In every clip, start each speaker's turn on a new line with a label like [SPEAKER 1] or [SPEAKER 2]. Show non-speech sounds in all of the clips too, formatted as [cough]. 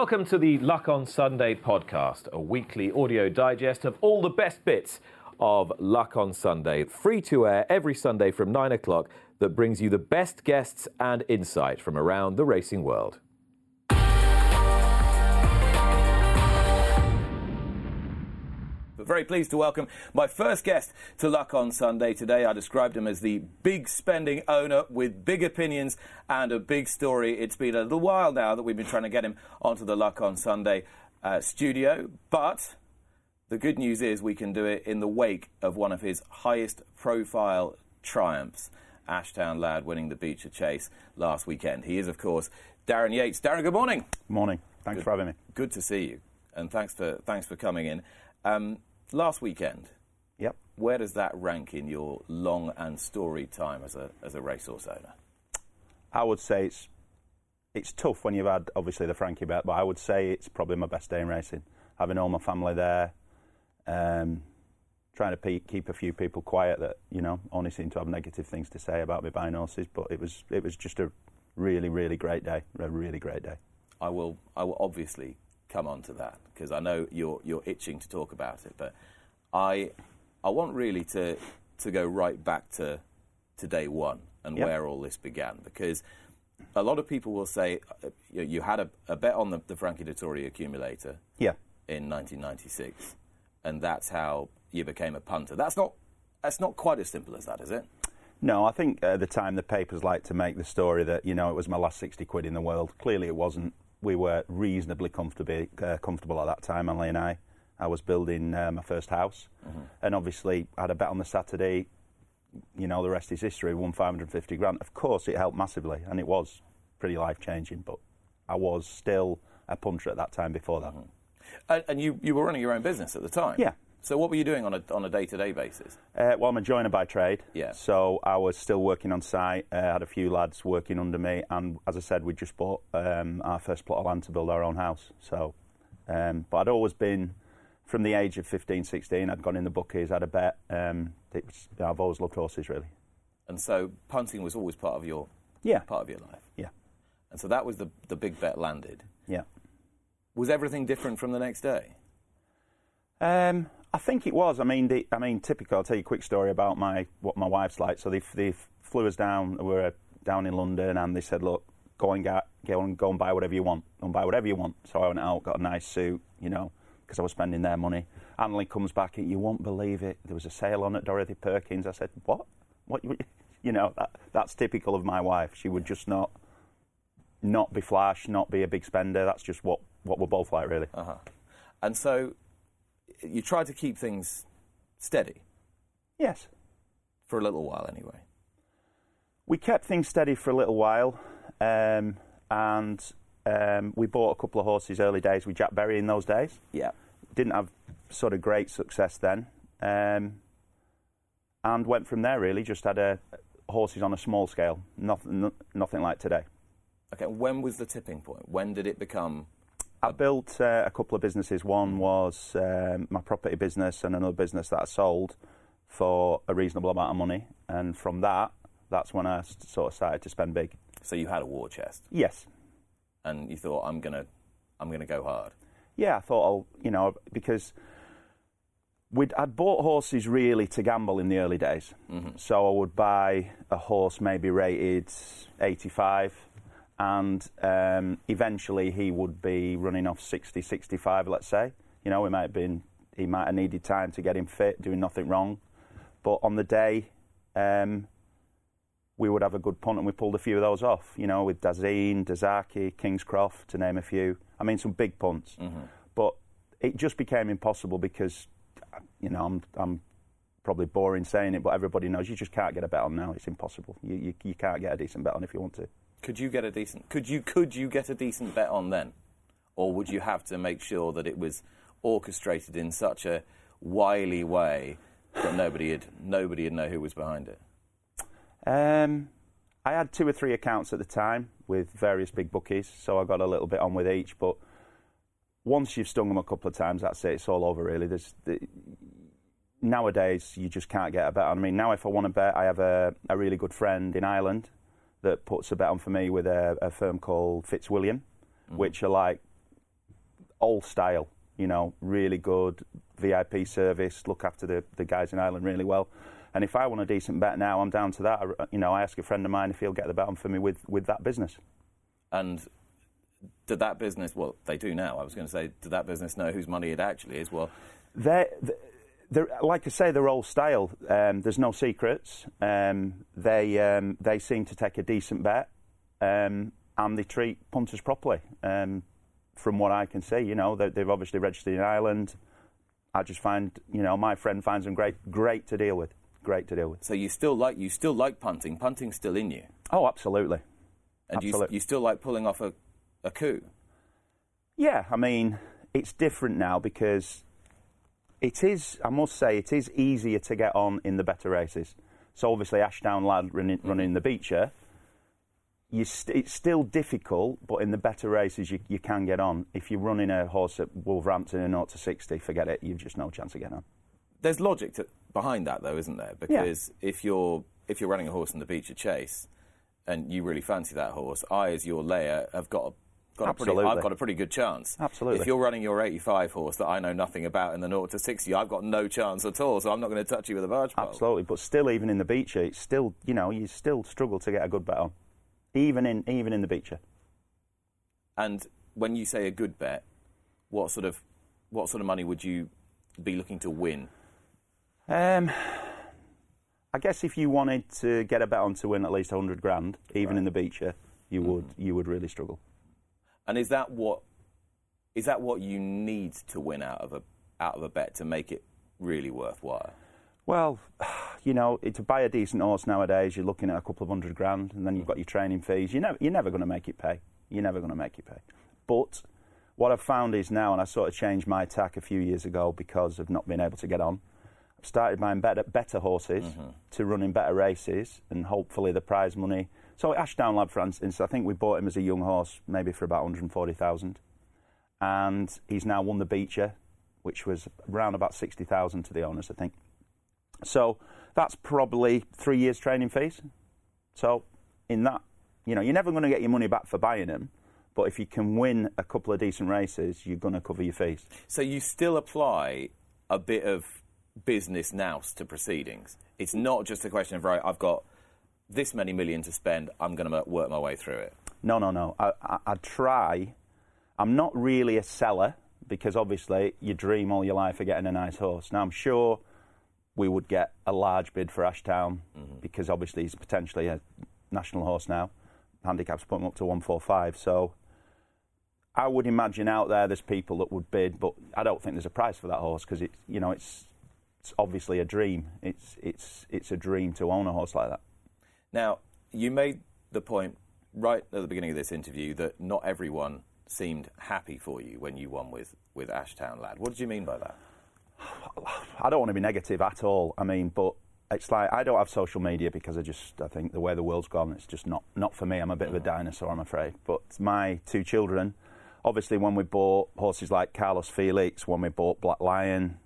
[SPEAKER 1] Welcome to the Luck on Sunday podcast, a weekly audio digest of all the best bits of Luck on Sunday, free to air every Sunday from 9 o'clock, that brings you the best guests and insight from around the racing world. But very pleased to welcome my first guest to Luck on Sunday today. I described him as the big spending owner with big opinions and a big story. It's been a little while now that we've been trying to get him onto the Luck on Sunday uh, studio, but the good news is we can do it in the wake of one of his highest profile triumphs. Ashtown lad winning the Becher Chase last weekend. He is, of course, Darren Yates. Darren, good morning.
[SPEAKER 2] Morning. Thanks
[SPEAKER 1] Good.
[SPEAKER 2] for having me.
[SPEAKER 1] Good to see you, and thanks for thanks for coming in. Um, last weekend,
[SPEAKER 2] Yep.
[SPEAKER 1] where does that rank in your long and storied time as a as a racehorse owner?
[SPEAKER 2] I would say it's it's tough when you've had obviously the Frankie bet, but I would say it's probably my best day in racing. Having all my family there, um, trying to pe- keep a few people quiet that you know only seem to have negative things to say about me buying horses, but it was it was just a really really great day, a really great day.
[SPEAKER 1] I will I will obviously come on to that because I know you're you're itching to talk about it, but I I want really to to go right back to to day one and
[SPEAKER 2] Yep.
[SPEAKER 1] where all this began because a lot of people will say uh, you, you had a, a bet on the, the Frankie Dettori accumulator
[SPEAKER 2] Yeah.
[SPEAKER 1] in 1996, and that's how you became a punter. That's not that's not quite as simple as that, is it?
[SPEAKER 2] No, I think at the time the papers liked to make the story that you know it was my last sixty quid in the world. Clearly, it wasn't. We were reasonably comfortable uh, comfortable at that time, Emily and I. I was building uh, my first house, and obviously I had a bet on the Saturday. You know, the rest is history. Won five hundred fifty grand. Of course, it helped massively, and it was pretty life changing. But I was still a punter at that time. Before that,
[SPEAKER 1] And, and you, you were running your own business at the time.
[SPEAKER 2] Yeah.
[SPEAKER 1] So what were you doing on a on a day to day basis?
[SPEAKER 2] Uh, well, I'm a joiner by trade.
[SPEAKER 1] Yeah.
[SPEAKER 2] So I was still working on site. Uh, had a few lads working under me, and as I said, we just bought um, our first plot of land to build our own house. So, um, but I'd always been, from the age of 15, 16, I'd gone in the bookies, had a bet. Um, it was, I've always loved horses, really.
[SPEAKER 1] And so punting was always part of your
[SPEAKER 2] Yeah.
[SPEAKER 1] part of your life.
[SPEAKER 2] Yeah.
[SPEAKER 1] And so that was the the big bet landed.
[SPEAKER 2] Yeah.
[SPEAKER 1] Was everything different from the next day?
[SPEAKER 2] Um, I think it was. I mean, the, I mean, typical. I'll tell you a quick story about my what my wife's like. So they, they flew us down. We were down in London, and they said, "Look, go and get, go and go and buy whatever you want. Go and buy whatever you want." So I went out, got a nice suit, you know, because I was spending their money. Anley comes back, and you won't believe it. There was a sale on at Dorothy Perkins. I said, "What? What? [laughs] You, know, that, that's typical of my wife. She would just not, not be flash, not be a big spender. That's just what what we're both like, really."
[SPEAKER 1] Uh huh. And so you tried to keep things steady
[SPEAKER 2] Yes.
[SPEAKER 1] for a little while, anyway.
[SPEAKER 2] We kept things steady for a little while, um, and um, we bought a couple of horses early days with Jack Berry in those days.
[SPEAKER 1] Yeah.
[SPEAKER 2] Didn't have sort of great success then, um, and went from there. Really, just had a horses on a small scale, nothing, nothing like today.
[SPEAKER 1] Okay. When was the tipping point? When did it become?
[SPEAKER 2] I built uh, a couple of businesses. One was um, my property business, and another business that I sold for a reasonable amount of money. And from that, that's when I sort of started to spend big.
[SPEAKER 1] So you had a war chest,
[SPEAKER 2] Yes,
[SPEAKER 1] and you thought, "I'm gonna, I'm gonna go hard."
[SPEAKER 2] yeah, I thought I'll, you know, because we'd, I'd bought horses really to gamble in the early days. So I would buy a horse maybe rated 85, and um, eventually he would be running off 60, 65, let's say. You know, he might have been, he might have needed time to get him fit, doing nothing wrong. But on the day, um, we would have a good punt, and we pulled a few of those off. You know, with Dazine, Dazaki, Kingscroft, to name a few. I mean, some big punts. But it just became impossible because, you know, I'm, I'm probably boring saying it, but everybody knows you just can't get a bet on now. It's impossible. You, you, you can't get a decent bet on if you want to.
[SPEAKER 1] Could you get a decent? Could you could you get a decent bet on then, or would you have to make sure that it was orchestrated in such a wily way that nobody would nobody would know who was behind it?
[SPEAKER 2] Um, I had two or three accounts at the time with various big bookies, so I got a little bit on with each. But once you've stung them a couple of times, that's it. It's all over, really. There's the, nowadays you just can't get a bet on. I mean, now if I want to bet, I have a, a really good friend in Ireland that puts a bet on for me with a, a firm called Fitzwilliam, mm-hmm. which are like old style, you know, really good VIP service, look after the, the guys in Ireland really well. And if I want a decent bet now, I'm down to that. I, you know, I ask a friend of mine if he'll get the bet on for me with, with that business.
[SPEAKER 1] And did that business, well, they do now. I was going to say, did that business know whose money it actually is? Well,
[SPEAKER 2] they're, like I say, they're all stale. Um, there's no secrets. Um, they um, they seem to take a decent bet, um, and they treat punters properly. Um, from what I can see, you know, they've obviously registered in Ireland. I just find, you know, my friend finds them great, great to deal with. Great to deal with.
[SPEAKER 1] So you still like you still like punting. Punting's still in you.
[SPEAKER 2] Oh, absolutely.
[SPEAKER 1] And
[SPEAKER 2] absolutely.
[SPEAKER 1] You, you still like pulling off a, a coup.
[SPEAKER 2] Yeah, I mean, it's different now because it is, I must say, it is easier to get on in the better races. So obviously, Ashtown Lad running, mm-hmm. running the Becher, st- it's still difficult, but in the better races, you, you can get on. If you're running a horse at Wolverhampton in 0 to 60, forget it, you've just no chance of getting on.
[SPEAKER 1] There's logic to, behind that, though, isn't there? Because yeah. if you're if you're running a horse in the Becher Chase and you really fancy that horse, I, as your layer, have got a got Absolutely. a pretty, I've got a pretty good chance.
[SPEAKER 2] Absolutely.
[SPEAKER 1] If you're running your 85 horse that I know nothing about in the 0 to 60, I've got no chance at all, so I'm not going to touch you with a barge pole.
[SPEAKER 2] Absolutely, but still, even in the Becher, it's still, you know, you still struggle to get a good bet on, even in even in the Becher.
[SPEAKER 1] And when you say a good bet, what sort of what sort of money would you be looking to win?
[SPEAKER 2] Um, I guess if you wanted to get a bet on to win at least 100 grand, even right. in the Becher, you mm. would you would really struggle.
[SPEAKER 1] And is that what is that what you need to win out of a out of a bet to make it really worthwhile?
[SPEAKER 2] Well, [sighs] you know, to buy a decent horse nowadays, you're looking at a couple of hundred grand, and then you've got your training fees. You're never, you're never going to make it pay. You're never going to make it pay. But what I've found is now, and I sort of changed my tack a few years ago because of not being able to get on. I've started buying better, better horses mm-hmm. to run in better races, and hopefully the prize money so Ashtown Lad, for instance, I think we bought him as a young horse, maybe for about 140,000, and he's now won the Becher, which was around about 60,000 to the owners, I think. So that's probably three years training fees. So in that, you know, you're never going to get your money back for buying him, but if you can win a couple of decent races, you're going to cover your fees.
[SPEAKER 1] So you still apply a bit of business nous to proceedings. It's not just a question of right, I've got this many million to spend, I'm going to work my way through it?
[SPEAKER 2] No, no, no. I, I, I try. I'm not really a seller because obviously you dream all your life of getting a nice horse. Now I'm sure we would get a large bid for Ashtown mm-hmm. because obviously he's potentially a national horse now. Handicaps put him up to 145. So I would imagine out there there's people that would bid, but I don't think there's a price for that horse because it, you know, it's it's obviously a dream. It's it's it's a dream to own a horse like that.
[SPEAKER 1] Now, you made the point right at the beginning of this interview that not everyone seemed happy for you when you won with, with Ashtown Lad. What did you mean by that?
[SPEAKER 2] I don't want to be negative at all. I mean, but it's like I don't have social media because I just I think the way the world's gone, it's just not not for me. I'm a bit mm. of a mm. dinosaur, I'm afraid. But my two children, obviously, when we bought horses like Carlos Felix, when we bought Black Lion,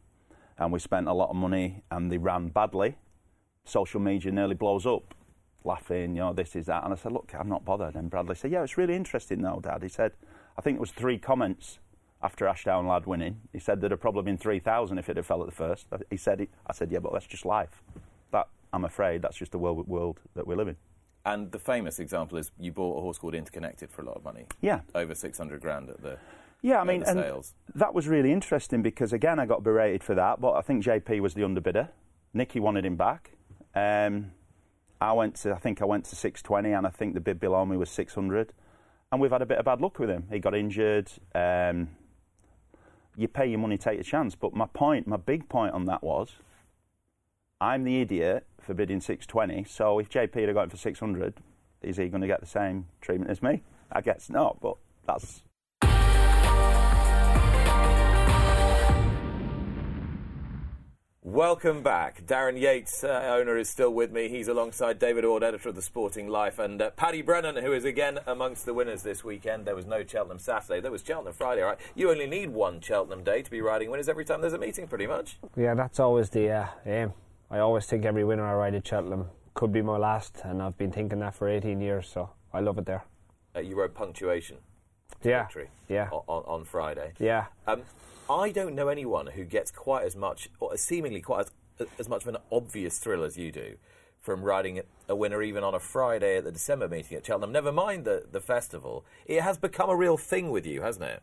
[SPEAKER 2] and we spent a lot of money and they ran badly, social media nearly blows up laughing, you know, this is that. And I said, look, I'm not bothered. And Bradley said, yeah, it's really interesting though, Dad. He said, I think it was three comments after Ashtown Lad winning. He said there'd have probably been 3,000 if it had fell at the first. He said, I said, yeah, but that's just life. That, I'm afraid, that's just the world, world that we live in.
[SPEAKER 1] And the famous example is you bought a horse called Interconnected for a lot of money.
[SPEAKER 2] Yeah.
[SPEAKER 1] Over 600 grand at the
[SPEAKER 2] yeah, I mean, and that was really interesting because again, I got berated for that, but I think JP was the underbidder. Nicky wanted him back. Um, I went to, I think I went to 620, and I think the bid below me was 600. And we've had a bit of bad luck with him. He got injured. Um, you pay your money, take a chance. But my point, my big point on that was, I'm the idiot for bidding 620. So if JP had got for 600, is he going to get the same treatment as me? I guess not, but that's
[SPEAKER 1] Welcome back. Darren Yates, uh, owner, is still with me. He's alongside David Ord, editor of the Sporting Life, and uh, Paddy Brennan, who is again amongst the winners this weekend. There was no Cheltenham Saturday. There was Cheltenham Friday, right? You only need one Cheltenham day to be riding winners every time there's a meeting, pretty much.
[SPEAKER 3] Yeah, that's always the uh, aim. I always think every winner I ride at Cheltenham could be my last, and I've been thinking that for 18 years, so I love it there.
[SPEAKER 1] Uh, you wrote punctuation
[SPEAKER 3] Yeah,
[SPEAKER 1] victory
[SPEAKER 3] yeah.
[SPEAKER 1] on, on Friday.
[SPEAKER 3] Yeah.
[SPEAKER 1] Um, I don't know anyone who gets quite as much, or seemingly quite as, as much of an obvious thrill as you do from riding a winner even on a Friday at the December meeting at Cheltenham. Never mind the, the festival. It has become a real thing with you, hasn't it?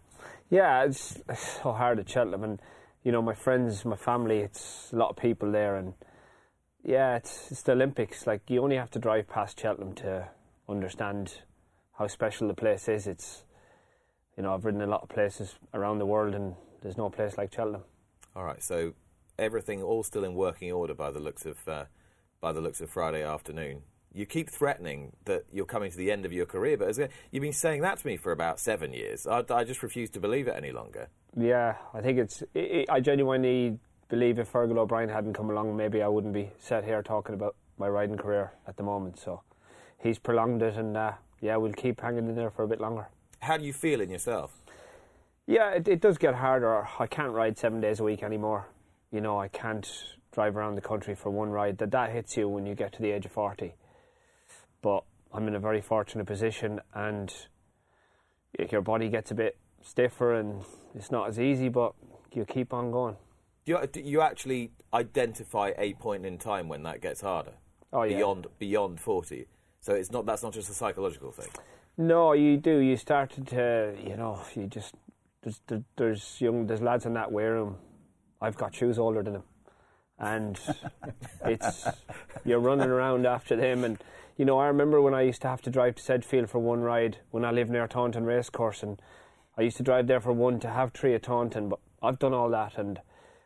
[SPEAKER 3] Yeah, it's, it's so hard at Cheltenham, and you know my friends, my family. It's a lot of people there, and yeah, it's it's the Olympics. Like you only have to drive past Cheltenham to understand how special the place is. It's you know I've ridden a lot of places around the world, and there's no place like Cheltenham.
[SPEAKER 1] All right, so everything all still in working order by the looks of uh, by the looks of Friday afternoon. You keep threatening that you're coming to the end of your career, but you've been saying that to me for about seven years. I, I just refuse to believe it any longer.
[SPEAKER 3] Yeah, I think it's. i i I genuinely believe if Fergal O'Brien hadn't come along, maybe I wouldn't be sat here talking about my riding career at the moment. So he's prolonged it, and uh, yeah, we'll keep hanging in there for a bit longer.
[SPEAKER 1] How do you feel in yourself?
[SPEAKER 3] Yeah, it, it does get harder. I can't ride seven days a week anymore. You know, I can't drive around the country for one ride. That that hits you when you get to the age of forty. But I'm in a very fortunate position, and your body gets a bit stiffer, and it's not as easy. But you keep on going.
[SPEAKER 1] Do you, do you actually identify a point in time when that gets harder?
[SPEAKER 3] Oh yeah.
[SPEAKER 1] Beyond beyond forty. So it's not that's not just a psychological thing.
[SPEAKER 3] No, you do. You started to, you know, you just there's there- there's young there's lads in that wear room. I've got shoes older than them, and [laughs] it's you're running around after them. And you know, I remember when I used to have to drive to Sedgefield for one ride when I lived near Taunton Racecourse, and I used to drive there for one to have three at Taunton. But I've done all that, and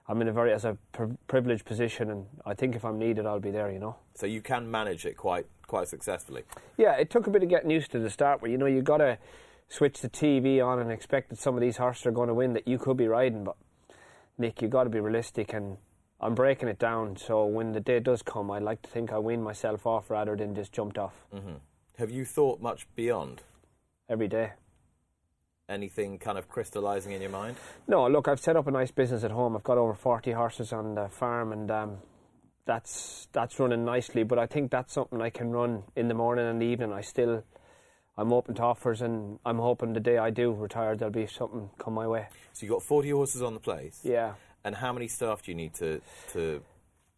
[SPEAKER 3] I'm in a very as a pri- privileged position, and I think if I'm needed, I'll be there. You know.
[SPEAKER 1] So you can manage it quite quite successfully.
[SPEAKER 3] Yeah, it took a bit of getting used to the start where you know you got to switch the TV on and expect that some of these horses are going to win that you could be riding. But Nick, you've got to be realistic, and I'm breaking it down. So when the day does come, I like to think I wean myself off rather than just jumped off
[SPEAKER 1] Have you thought much beyond
[SPEAKER 3] every day.
[SPEAKER 1] anything kind of crystallizing in your mind?
[SPEAKER 3] No, look, I've set up a nice business at home. I've got over 40 horses on the farm, and um, that's that's running nicely. But I think that's something I can run in the morning and the evening. I still, I'm open to offers, and I'm hoping the day I do retire, there'll be something come my way.
[SPEAKER 1] So you've got 40 horses on the place.
[SPEAKER 3] Yeah.
[SPEAKER 1] And how many staff do you need to, to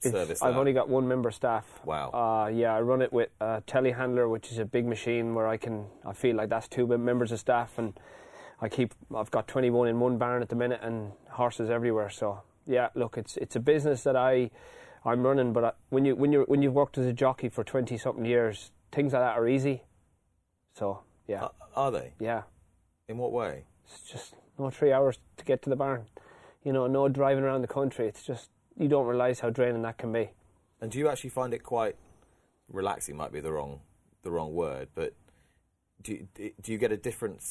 [SPEAKER 3] It's-
[SPEAKER 1] service
[SPEAKER 3] I've
[SPEAKER 1] that?
[SPEAKER 3] only got one member staff.
[SPEAKER 1] Wow.
[SPEAKER 3] Uh, yeah, I run it with a telehandler, which is a big machine where I can. I feel like that's two mem- members of staff, and I keep. I've got 21 in one barn at the minute, and horses everywhere. So yeah, look, it's it's a business that I I'm running. But I, when you when you when you've worked as a jockey for 20 something years, things like that are easy. So yeah,
[SPEAKER 1] Are- are they?
[SPEAKER 3] yeah,
[SPEAKER 1] In what way?
[SPEAKER 3] it's just no three hours to get to the barn. You know, no driving around the country. It's just you don't realise how draining that can be.
[SPEAKER 1] And do you actually find it quite relaxing? Might be the wrong the wrong word, but do you, do you get a different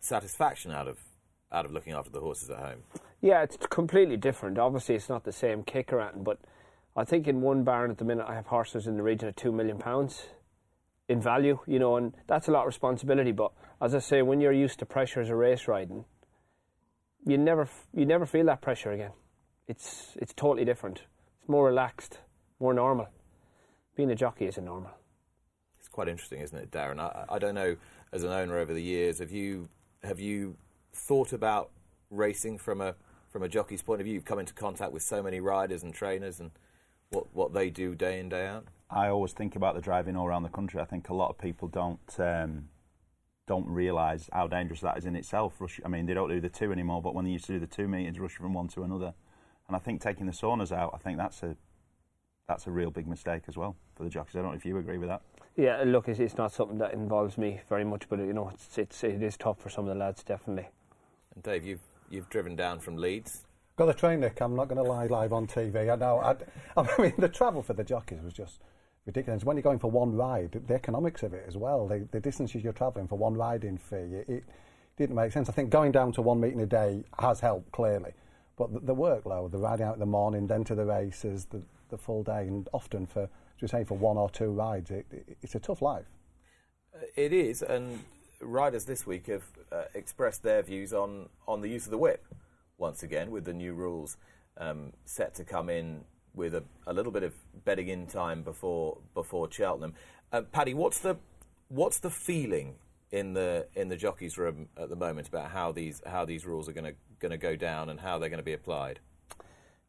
[SPEAKER 1] satisfaction out of out of looking after the horses at home?
[SPEAKER 3] Yeah, it's completely different. Obviously, it's not the same kick around, but I think in one barn at the minute I have horses in the region of two million pounds in value. You know, and that's a lot of responsibility. But as I say, when you're used to pressures of race riding, you never you never feel that pressure again. It's it's totally different. It's more relaxed, more normal. Being a jockey isn't normal.
[SPEAKER 1] It's quite interesting, isn't it, Darren? I, I don't know. As an owner over the years, have you have you thought about racing from a from a jockey's point of view? You've come into contact with so many riders and trainers, and what what they do day in day out.
[SPEAKER 2] I always think about the driving all around the country. I think a lot of people don't um, don't realise how dangerous that is in itself. Rush, I mean, they don't do the two anymore, but when they used to do the two meters, rushing from one to another, and I think taking the saunas out, I think that's a that's a real big mistake as well for the jockeys. I don't know if you agree with that.
[SPEAKER 3] Yeah, look, it's, it's not something that involves me very much, but you know, it's, it's it is tough for some of the lads, definitely.
[SPEAKER 1] And Dave, you've you've driven down from Leeds.
[SPEAKER 4] Got the train, Nick. I'm not going to lie live on TV. I know. I, I mean, the travel for the jockeys was just ridiculous. When you're going for one ride, the economics of it as well, the, the distances you're travelling for one riding fee, it, it didn't make sense. I think going down to one meeting a day has helped clearly, but the, the workload, the riding out in the morning, then to the races, the, the full day, and often for, as we say, for one or two rides, it, it, it's a tough life.
[SPEAKER 1] It is, and riders this week have uh, expressed their views on, on the use of the whip once again with the new rules um, set to come in with a, a, little bit of bedding in time before before Cheltenham. Uh, Paddy, what's the what's the feeling in the in the jockeys room at the moment about how these how these rules are going to going to go down and how they're going to be applied?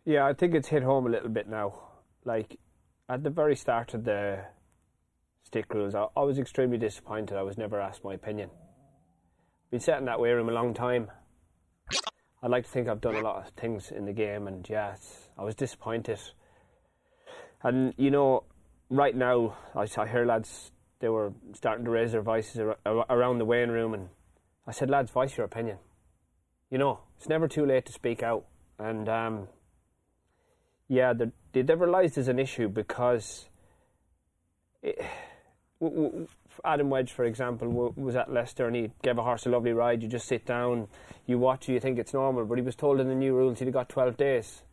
[SPEAKER 3] Yeah, I think it's hit home a little bit now. Like at the very start of the stick rules, I, I was extremely disappointed. I was never asked my opinion. Been sat in that weigh room a long time. I like to think I've done a lot of things in the game, and yes, I was disappointed. And you know, right now, I, I hear lads they were starting to raise their voices ar- around the weighing room, and I said, lads, voice your opinion. You know, it's never too late to speak out, and um, yeah, they, they realised there's an issue because. It, Adam Wedge, for example, was at Leicester and he gave a horse a lovely ride. You just sit down, you watch, you think it's normal, but he was told in the new rules he'd got 12 days.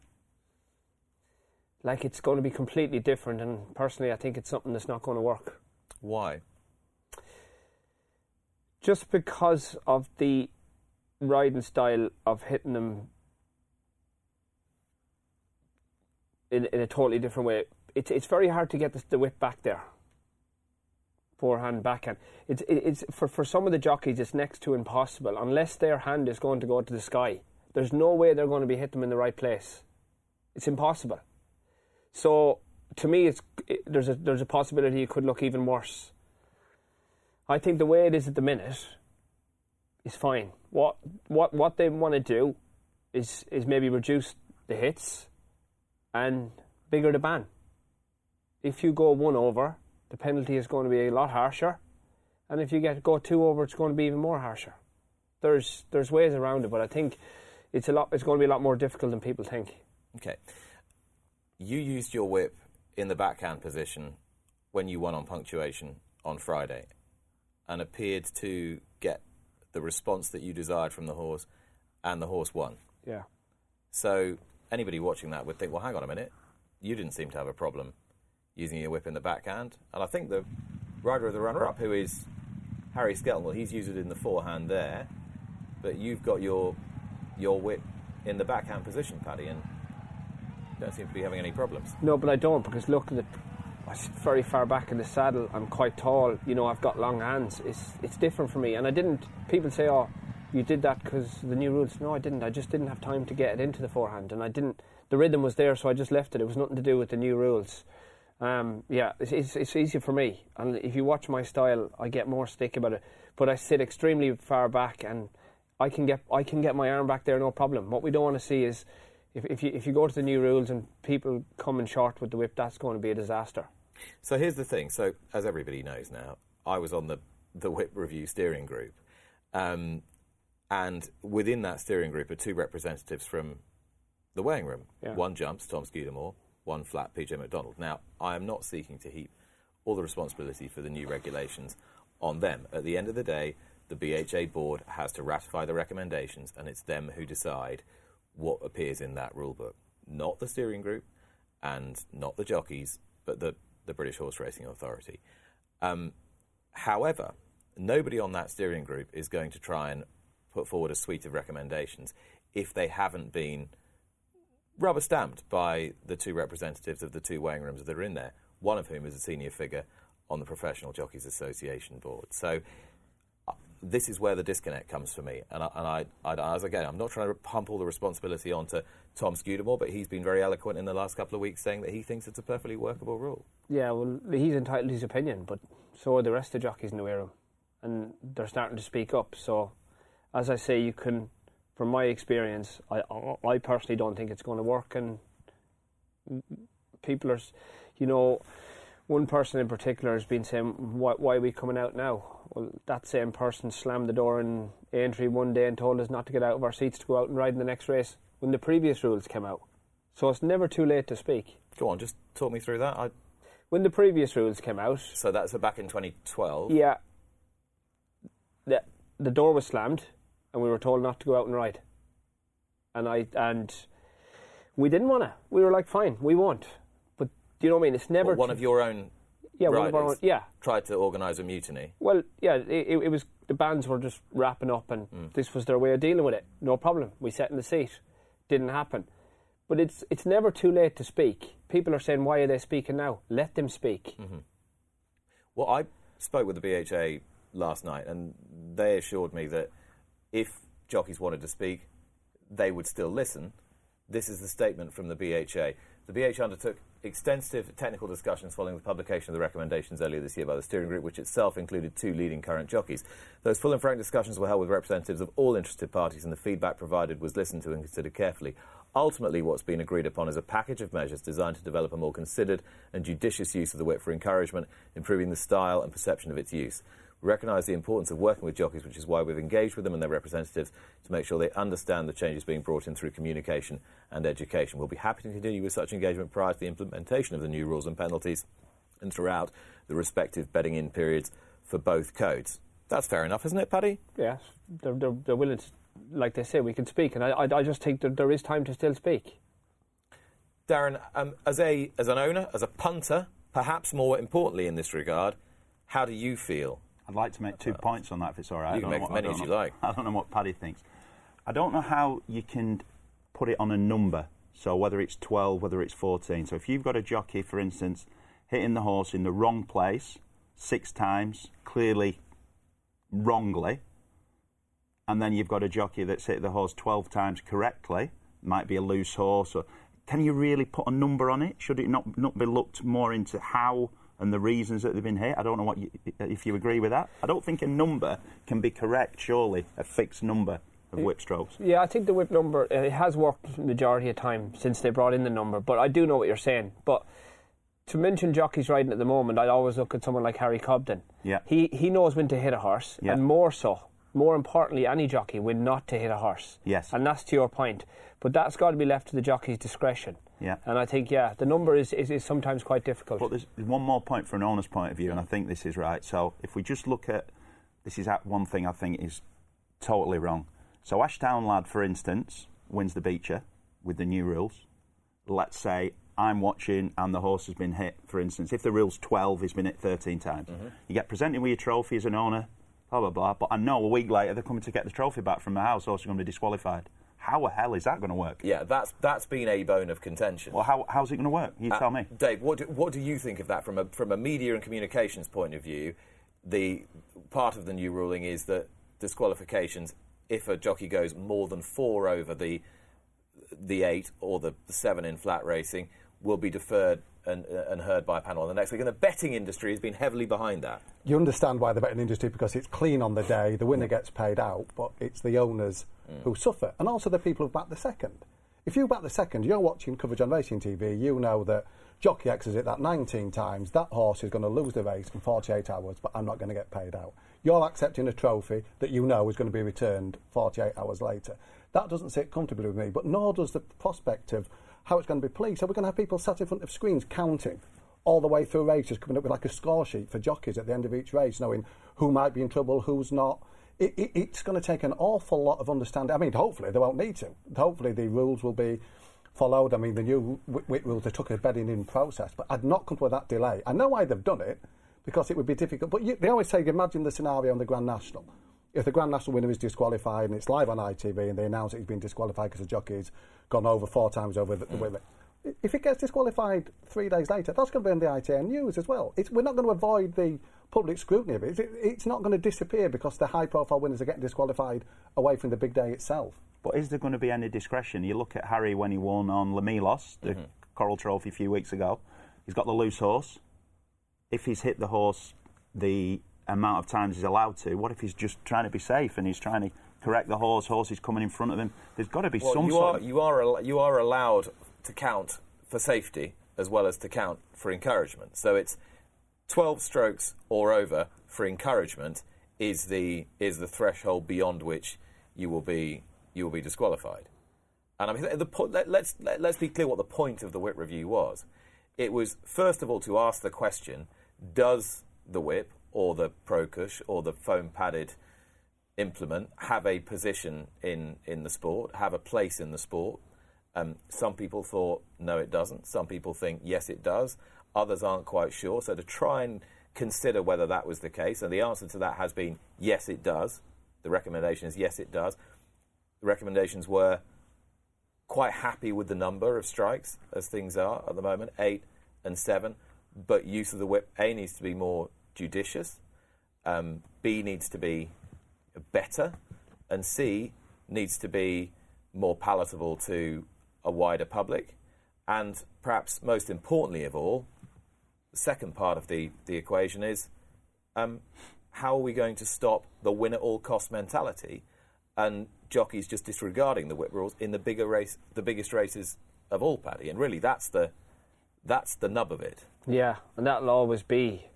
[SPEAKER 3] Like it's going to be completely different, and personally, I think it's something that's not going to work.
[SPEAKER 1] Why?
[SPEAKER 3] Just because of the riding style of hitting them in, in a totally different way. It's, it's very hard to get the, the whip back there forehand, backhand. It's it's for for some of the jockeys, it's next to impossible unless their hand is going to go to the sky. There's no way they're going to be hitting them in the right place. It's impossible. So to me, it's it, there's a there's a possibility it could look even worse. I think the way it is at the minute is fine. What what what they want to do is is maybe reduce the hits and bigger the ban. If you go one over, the penalty is going to be a lot harsher. And if you get go two over, it's going to be even more harsher. There's there's ways around it, but I think it's a lot. It's going to be a lot more difficult than people think.
[SPEAKER 1] Okay, you used your whip in the backhand position when you won on punctuation on Friday, and appeared to get the response that you desired from the horse, and the horse won.
[SPEAKER 3] Yeah.
[SPEAKER 1] So anybody watching that would think, well, hang on a minute, you didn't seem to have a problem using your whip in the backhand. And I think the rider of the runner up, who is Harry Skelton, well, he's used it in the forehand there, but you've got your your whip in the backhand position, Paddy, and don't seem to be having any problems.
[SPEAKER 3] No, but I don't because look at I'm very far back in the saddle. I'm quite tall. You know, I've got long hands. It's it's different for me, and I didn't. People say, "Oh, you did that because the new rules." No, I didn't. I just didn't have time to get it into the forehand, and I didn't. The rhythm was there, so I just left it. It was nothing to do with the new rules. Um, yeah, it's, it's, it's easy for me. And if you watch my style, I get more stick about it. But I sit extremely far back, and I can get I can get my arm back there no problem. What we don't want to see is if, if you if you go to the new rules and people come in short with the whip, that's going to be a disaster.
[SPEAKER 1] So here's the thing. So as everybody knows now, I was on the the whip review steering group, um, and within that steering group are two representatives from the weighing room.
[SPEAKER 3] Yeah.
[SPEAKER 1] One jumps, Tom Scudamore, one flat PJ McDonald. Now, I am not seeking to heap all the responsibility for the new regulations on them. At the end of the day, the BHA board has to ratify the recommendations, and it's them who decide what appears in that rulebook. Not the steering group and not the jockeys, but the, the British Horse Racing Authority. Um, however, nobody on that steering group is going to try and put forward a suite of recommendations if they haven't been rubber stamped by the two representatives of the two weighing rooms that are in there, one of whom is a senior figure on the Professional Jockeys Association board. So uh, this is where the disconnect comes for me. And, I, and I, I, as again, I'm not trying to pump all the responsibility onto Tom Scudamore, but he's been very eloquent in the last couple of weeks saying that he thinks it's a perfectly workable rule.
[SPEAKER 3] Yeah, well, he's entitled to his opinion, but so are the rest of the jockeys in the weighing room. And they're starting to speak up. So, as I say, you can from my experience, I, I personally don't think it's going to work. And people are, you know, one person in particular has been saying, why, why, are we coming out now? Well, that same person slammed the door in entry one day and told us not to get out of our seats to go out and ride in the next race. when the previous rules came out. So it's never too late to speak.
[SPEAKER 1] Go on, just talk me through that. I,
[SPEAKER 3] When the previous rules came out,
[SPEAKER 1] so that's back in 2012.
[SPEAKER 3] yeah, the the door was slammed, and we were told not to go out and ride. And I and we didn't want to. We were like, fine, we won't. But do you know what I mean? It's never
[SPEAKER 1] Well, one
[SPEAKER 3] too-
[SPEAKER 1] of your own
[SPEAKER 3] yeah, one of our own, yeah.
[SPEAKER 1] tried to organise a mutiny.
[SPEAKER 3] Well, yeah, it, it, was the bands were just wrapping up, and
[SPEAKER 1] Mm.
[SPEAKER 3] this was their way of dealing with it. No problem. We sat in the seat. Didn't happen. But it's it's never too late to speak. People are saying, why are they speaking now? Let them speak.
[SPEAKER 1] Mm. Well, I spoke with the BHA last night, and they assured me that if jockeys wanted to speak, they would still listen. This is the statement from the BHA. The BHA undertook extensive technical discussions following the publication of the recommendations earlier this year by the steering group, which itself included two leading current jockeys. Those full and frank discussions were held with representatives of all interested parties, and the feedback provided was listened to and considered carefully. Ultimately, what's been agreed upon is a package of measures designed to develop a more considered and judicious use of the whip for encouragement, improving the style and perception of its use. Recognise the importance of working with jockeys, which is why we've engaged with them and their representatives to make sure they understand the changes being brought in through communication and education. We'll be happy to continue with such engagement prior to the implementation of the new rules and penalties and throughout the respective bedding in periods for both codes. That's fair enough, isn't it, Paddy?
[SPEAKER 3] Yes, they're, they're, they're willing to, like they say, we can speak, and I, I, I just think that there is time to still speak.
[SPEAKER 1] Darren, um, as a as an owner, as a punter, perhaps more importantly in this regard, how do you feel?
[SPEAKER 2] I'd like to make two points on that if it's all right.
[SPEAKER 1] You can
[SPEAKER 2] I don't
[SPEAKER 1] make
[SPEAKER 2] know
[SPEAKER 1] as
[SPEAKER 2] what-
[SPEAKER 1] many as you
[SPEAKER 2] know-
[SPEAKER 1] like. [laughs]
[SPEAKER 2] I don't know what Paddy thinks. I don't know how you can put it on a number. So whether it's 12, whether it's 14. So if you've got a jockey, for instance, hitting the horse in the wrong place six times, clearly wrongly, and then you've got a jockey that's hit the horse 12 times correctly, might be a loose horse, or can you really put a number on it? Should it not, not be looked more into how and the reasons that they've been hit? I don't know what you, if you agree with that. I don't think a number can be correct, surely, a fixed number of whip strokes.
[SPEAKER 3] Yeah, I think the whip number uh, it has worked the majority of time since they brought in the number, but I do know what you're saying. But to mention jockeys riding at the moment, I always look at someone like Harry Cobden.
[SPEAKER 2] Yeah.
[SPEAKER 3] He he knows when to hit a horse,
[SPEAKER 2] Yeah.
[SPEAKER 3] and more so, more importantly, any jockey when not to hit a horse.
[SPEAKER 2] Yes.
[SPEAKER 3] And that's to your point. But that's got to be left to the jockey's discretion.
[SPEAKER 2] Yeah.
[SPEAKER 3] And I think yeah, the number is is, is sometimes quite difficult.
[SPEAKER 2] But there's one more point from an owner's point of view, and I think this is right. So if we just look at this, is at one thing I think is totally wrong. So Ashtown lad, for instance, wins the Becher with the new rules. Let's say I'm watching and the horse has been hit. For instance, if the rule's 12, he's been hit 13 times. Mm-hmm. You get presented with your trophy as an owner, blah blah blah. But I know a week later they're coming to get the trophy back from the house. Horse is going to be disqualified. How the hell is that going to work?
[SPEAKER 1] Yeah, that's that's been a bone of contention.
[SPEAKER 2] Well, how, how's it going to work? You
[SPEAKER 1] Uh,
[SPEAKER 2] tell me.
[SPEAKER 1] Dave, what do, what do you think of that from a from a media and communications point of view? The part of the new ruling is that disqualifications, if a jockey goes more than four over the the eight or the, the seven in flat racing, will be deferred and, and heard by a panel on the next week. And the betting industry has been heavily behind that.
[SPEAKER 4] You understand why the betting industry because it's clean on the day, the winner gets paid out, but it's the owners mm. who suffer, and also the people who back the second. If you back the second, you're watching coverage on racing TV. You know that Jockey X has hit that 19 times. That horse is going to lose the race in 48 hours, but I'm not going to get paid out. You're accepting a trophy that you know is going to be returned 48 hours later. That doesn't sit comfortably with me, but nor does the prospect of how it's going to be policed. So we're going to have people sat in front of screens counting all the way through races, coming up with like a score sheet for jockeys at the end of each race, knowing who might be in trouble, who's not. It, it, it's going to take an awful lot of understanding. I mean, hopefully they won't need to. Hopefully the rules will be followed. I mean, the new whip rules, they took a bedding in process, but I'd not come with that delay. I know why they've done it, because it would be difficult. But you, they always say, imagine the scenario on the Grand National. If the Grand National winner is disqualified and it's live on ITV and they announce that he's been disqualified because the jockey's gone over four times over the, the hmm. limit, if it gets disqualified three days later, that's going to be on the ITN news as well. It's, we're not going to avoid the public scrutiny of it. It's, it's not going to disappear because the high profile winners are getting disqualified away from the big day itself.
[SPEAKER 2] But is there going to be any discretion? You look at Harry when he won on Le Milos, the mm-hmm. Coral Trophy a few weeks ago. He's got the loose horse. If he's hit the horse the amount of times he's allowed to, what if he's just trying to be safe and he's trying to correct the horse? Horse is coming in front of him. There's got to be
[SPEAKER 1] Well,
[SPEAKER 2] some
[SPEAKER 1] you
[SPEAKER 2] sort
[SPEAKER 1] are
[SPEAKER 2] of
[SPEAKER 1] you are al- you are allowed to count for safety as well as to count for encouragement. So it's twelve strokes or over for encouragement is the is the threshold beyond which you will be you will be disqualified. And I mean, the, po- let, let's let, let's be clear what the point of the whip review was. It was first of all to ask the question: Does the whip or the Procush or the foam padded implement have a position in in the sport, have a place in the sport? Um, some people thought no, it doesn't. Some people think yes, it does. Others aren't quite sure. So to try and consider whether that was the case, and the answer to that has been yes, it does. The recommendation is yes, it does. The recommendations were quite happy with the number of strikes as things are at the moment, eight and seven. But use of the whip, A needs to be more judicious, um, B needs to be better, and C needs to be more palatable to a wider public. And perhaps most importantly of all, the second part of the, the equation is um, how are we going to stop the win at all cost mentality and jockeys just disregarding the whip rules in the bigger race, the biggest races of all, Paddy? And really, that's the that's the nub of it.
[SPEAKER 3] Yeah, and that'll always be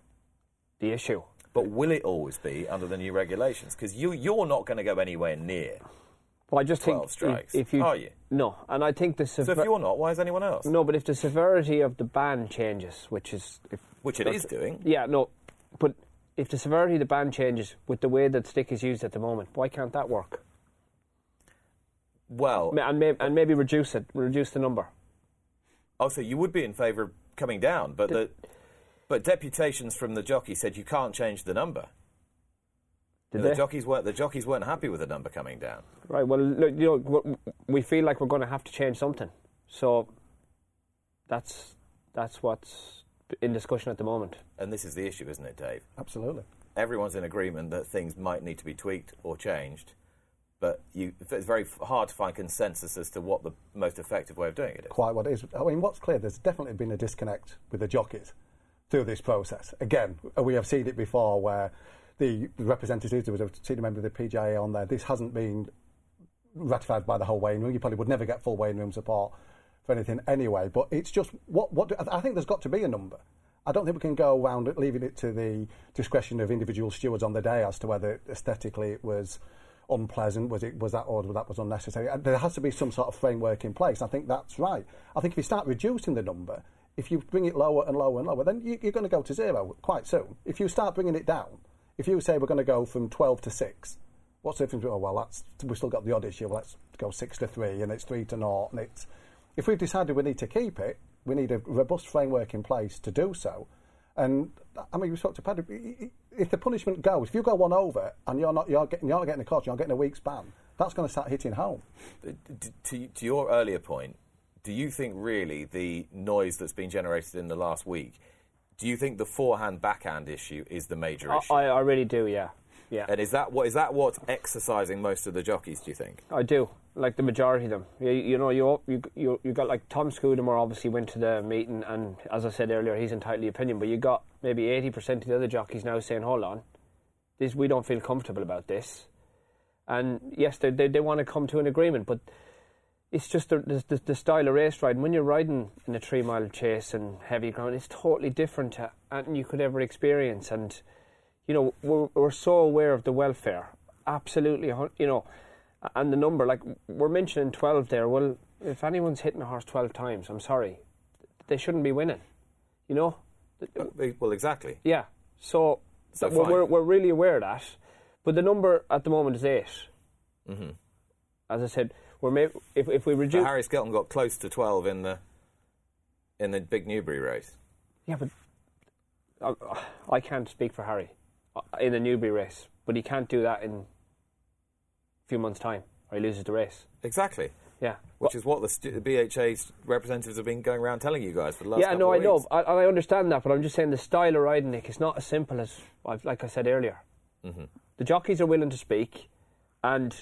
[SPEAKER 3] the issue.
[SPEAKER 1] But will it always be under the new regulations? Because you you're not going to go anywhere near.
[SPEAKER 3] Well, I just
[SPEAKER 1] 12
[SPEAKER 3] think if-
[SPEAKER 1] strikes,
[SPEAKER 3] if you
[SPEAKER 1] are you?
[SPEAKER 3] no, and I think the
[SPEAKER 1] So if you're not, why is anyone else?
[SPEAKER 3] no, but if the severity of the ban changes, which is if,
[SPEAKER 1] Which it is doing.
[SPEAKER 3] yeah, no, but if the severity of the ban changes with the way that stick is used at the moment, why can't that work?
[SPEAKER 1] Well,
[SPEAKER 3] And, may, and maybe reduce it, reduce the number.
[SPEAKER 1] oh, so you would be in favour of coming down, but the but deputations from the jockey said you can't change the number.
[SPEAKER 3] Did
[SPEAKER 1] the
[SPEAKER 3] they?
[SPEAKER 1] jockeys weren't the jockeys weren't happy with the number coming down.
[SPEAKER 3] Right. Well, look, you know, we feel like we're going to have to change something. So that's that's what's in discussion at the moment.
[SPEAKER 1] And this is the issue, isn't it, Dave?
[SPEAKER 4] Absolutely.
[SPEAKER 1] Everyone's in agreement that things might need to be tweaked or changed, but you, it's very hard to find consensus as to what the most effective way of doing it is.
[SPEAKER 4] quite what it is. I mean, what's clear, there's definitely been a disconnect with the jockeys through this process. Again, we have seen it before where the representatives, there was a senior member of the PJA on there, this hasn't been ratified by the whole weighing room. You probably would never get full weighing room support for anything anyway. But it's just, what, what do, I think there's got to be a number. I don't think we can go around leaving it to the discretion of individual stewards on the day as to whether aesthetically it was unpleasant, was it was that or that was unnecessary. There has to be some sort of framework in place. I think that's right. I think if you start reducing the number, if you bring it lower and lower and lower, then you, you're going to go to zero quite soon. If you start bringing it down, if you say we're going to go from 12 to 6, what's the difference? Oh, well, that's, we've still got the odd issue. Let's go 6 to 3 and it's 3 to 0. And it's, if we've decided we need to keep it, we need a robust framework in place to do so. And I mean, we spoke to Paddy. If the punishment goes, if you go one over and you're not, you're getting, you're not getting a cost, you're getting a week's ban. That's going to start hitting home.
[SPEAKER 1] To, to your earlier point, do you think really the noise that's been generated in the last week, do you think the forehand backhand issue is the major issue?
[SPEAKER 3] I, I really do. Yeah. Yeah.
[SPEAKER 1] and is that what is that what's exercising most of the jockeys? Do you think?
[SPEAKER 3] I do. Like the majority of them. You, you know, you, you you you got like Tom Scudamore obviously went to the meeting, and as I said earlier, he's entitled to opinion. But you got maybe eighty percent of the other jockeys now saying, "Hold on, this we don't feel comfortable about this." And yes, they they, they want to come to an agreement, but it's just the, the, the style of race riding. When you're riding in a three mile chase and heavy ground, it's totally different to anything you could ever experience. And you know, we're, we're so aware of the welfare, absolutely. You know, and the number, like we're mentioning 12 there. Well, if anyone's hitting a horse 12 times, I'm sorry, they shouldn't be winning. You know,
[SPEAKER 1] Well, exactly.
[SPEAKER 3] yeah. So,
[SPEAKER 1] So
[SPEAKER 3] we're, we're we're really aware of that. But the number at the moment is 8
[SPEAKER 1] Mm-hmm.
[SPEAKER 3] As I said, we're may, if if we
[SPEAKER 1] But
[SPEAKER 3] reduce.
[SPEAKER 1] Harry Skelton got close to twelve in the in the big Newbury race.
[SPEAKER 3] Yeah, but I, I can't speak for Harry uh, in the Newbury race, but he can't do that in a few months' time, or he loses the race.
[SPEAKER 1] Exactly.
[SPEAKER 3] Yeah,
[SPEAKER 1] Which is what the, BHA's representatives have been going around telling you guys for the last
[SPEAKER 3] yeah, no, I know. I, I understand that, but I'm just saying the style of riding, Nick, is not as simple as I've- like I said earlier.
[SPEAKER 1] Mm-hmm.
[SPEAKER 3] The jockeys are willing to speak, and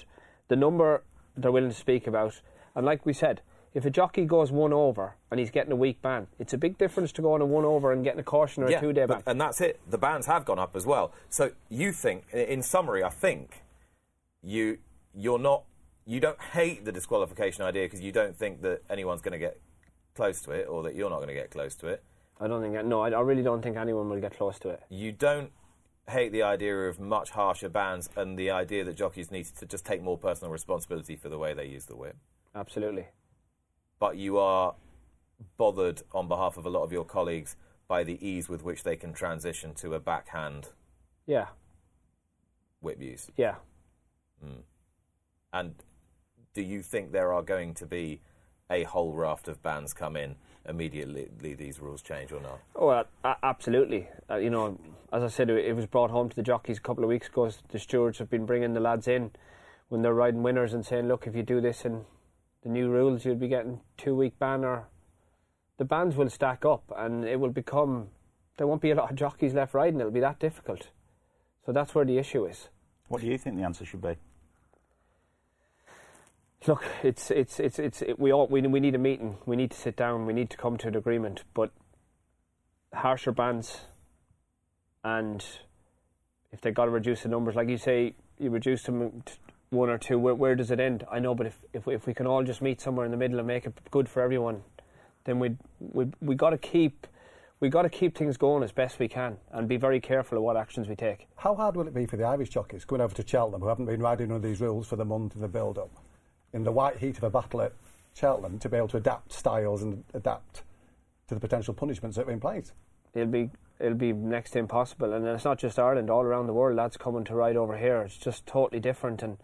[SPEAKER 3] the number they're willing to speak about, and like we said, if a jockey goes one over and he's getting a week ban, it's a big difference to going a one over and getting a caution or a two day ban.
[SPEAKER 1] and that's it. The bans have gone up as well. So you think, in summary, I think you you're not you don't hate the disqualification idea because you don't think that anyone's going to get close to it or that you're not going to get close to it.
[SPEAKER 3] I don't think, no, I, I really don't think anyone will get close to it.
[SPEAKER 1] You don't hate the idea of much harsher bans and the idea that jockeys need to just take more personal responsibility for the way they use the whip.
[SPEAKER 3] Absolutely.
[SPEAKER 1] But you are bothered on behalf of a lot of your colleagues by the ease with which they can transition to a backhand
[SPEAKER 3] Yeah.
[SPEAKER 1] whip use.
[SPEAKER 3] Yeah.
[SPEAKER 1] And do you think there are going to be a whole raft of bans come in immediately these rules change or not?
[SPEAKER 3] Oh, uh, absolutely. Uh, you know, as I said, it, was brought home to the jockeys a couple of weeks ago. The stewards have been bringing the lads in when they're riding winners and saying, look, if you do this in the new rules, you'll be getting two week ban or the bans will stack up and it will become, there won't be a lot of jockeys left riding. It'll be that difficult. So that's where the issue is.
[SPEAKER 2] What do you think the answer should be?
[SPEAKER 3] Look, it's it's it's it's it, we all we we need a meeting. We need to sit down. We need to come to an agreement. But harsher bans, and if they've got to reduce the numbers, like you say, you reduce them to one or two. Where where does it end? I know, but if if if we can all just meet somewhere in the middle and make it good for everyone, then we we we got to keep we got to keep things going as best we can and be very careful of what actions we take.
[SPEAKER 4] How hard will it be for the Irish jockeys going over to Cheltenham who haven't been riding under these rules for the month of the build-up, in the white heat of a battle at Cheltenham, to be able to adapt styles and adapt to the potential punishments that are in place?
[SPEAKER 3] It'll be it'll be next to impossible. And it's not just Ireland; all around the world, lads coming to ride over here. It's just totally different. And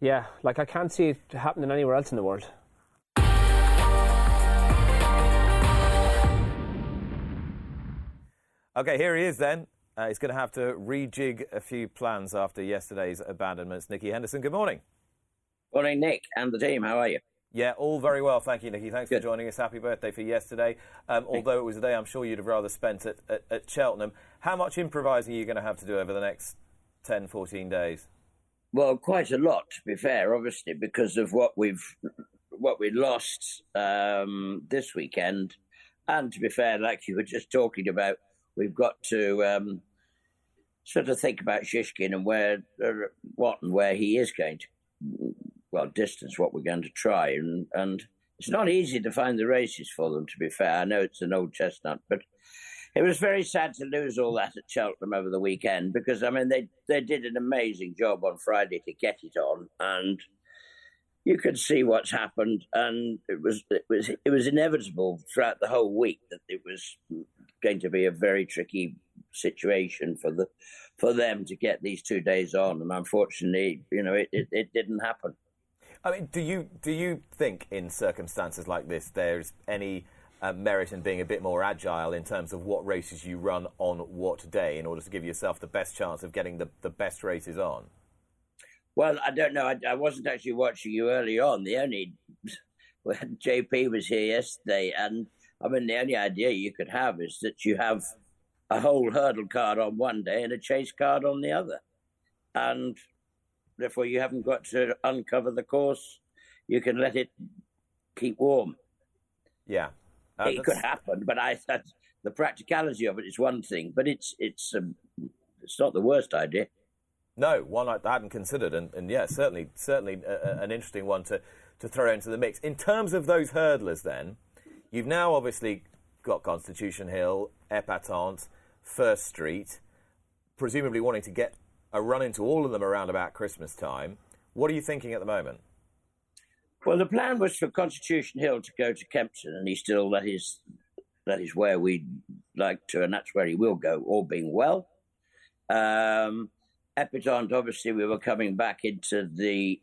[SPEAKER 3] yeah, like I can't see it happening anywhere else in the world.
[SPEAKER 1] Okay, here he is then. Uh, he's going to have to rejig a few plans after yesterday's abandonments. Nicky Henderson, good morning.
[SPEAKER 5] Morning, Nick and the team. How are you?
[SPEAKER 1] Yeah, all very well, thank you, Nicky. Thanks
[SPEAKER 5] Good.
[SPEAKER 1] for joining us. Happy birthday for yesterday. Um, although it was a day I'm sure you'd have rather spent at, at, at Cheltenham. How much improvising are you going to have to do over the next 10, 14 days?
[SPEAKER 5] Well, quite a lot, to be fair, obviously, because of what we've what we lost um, this weekend, and to be fair, like you were just talking about, we've got to um, sort of think about Shishkin and where, uh, what, and where he is going to, well, distance what we're going to try, and and it's not easy to find the races for them. To be fair, I know it's an old chestnut, but it was very sad to lose all that at Cheltenham over the weekend because I mean they they did an amazing job on Friday to get it on, and you could see what's happened, and it was it was it was inevitable throughout the whole week that it was going to be a very tricky situation for the for them to get these two days on, and unfortunately, you know, it, it, it didn't happen.
[SPEAKER 1] I mean, do you do you think in circumstances like this there's any uh, merit in being a bit more agile in terms of what races you run on what day in order to give yourself the best chance of getting the, the best races on?
[SPEAKER 5] Well, I don't know. I, I wasn't actually watching you early on. The only [laughs] when JP was here yesterday, and I mean, the only idea you could have is that you have a whole hurdle card on one day and a chase card on the other, and therefore you haven't got to uncover the course. You can let it keep warm.
[SPEAKER 1] Yeah. Uh,
[SPEAKER 5] it could happen, but I the practicality of it is one thing, but it's it's um, it's not the worst idea.
[SPEAKER 1] No, one I hadn't considered, and, and yeah, certainly, certainly a, a- an interesting one to, to throw into the mix. In terms of those hurdlers, then, you've now obviously got Constitution Hill, Epatante, First Street, presumably wanting to get a run into all of them around about Christmas time. What are you thinking at the moment?
[SPEAKER 5] Well, the plan was for Constitution Hill to go to Kempton, and he still that is that is where we'd like to, and that's where he will go, all being well. Um, Epatante, obviously, we were coming back into the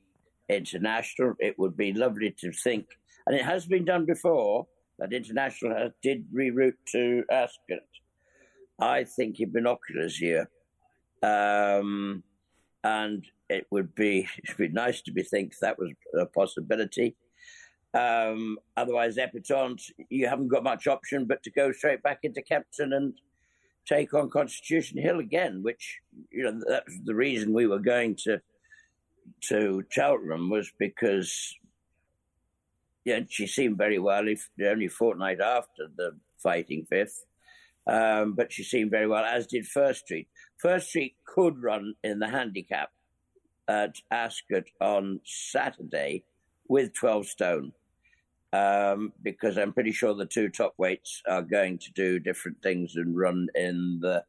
[SPEAKER 5] international. It would be lovely to think, and it has been done before, that international did reroute to Ascot. I think in binoculars here. Um, and it would be it'd be nice to be think that was a possibility. Um, otherwise, Epatante, you haven't got much option but to go straight back into Kempton and take on Constitution Hill again, which you know that was the reason we were going to to Cheltenham was because yeah, she seemed very well. If only a fortnight after the fighting fifth, um, but she seemed very well, as did First Street. First Street could run in the handicap at Ascot on Saturday with 12 stone um, because I'm pretty sure the two top weights are going to do different things and run in the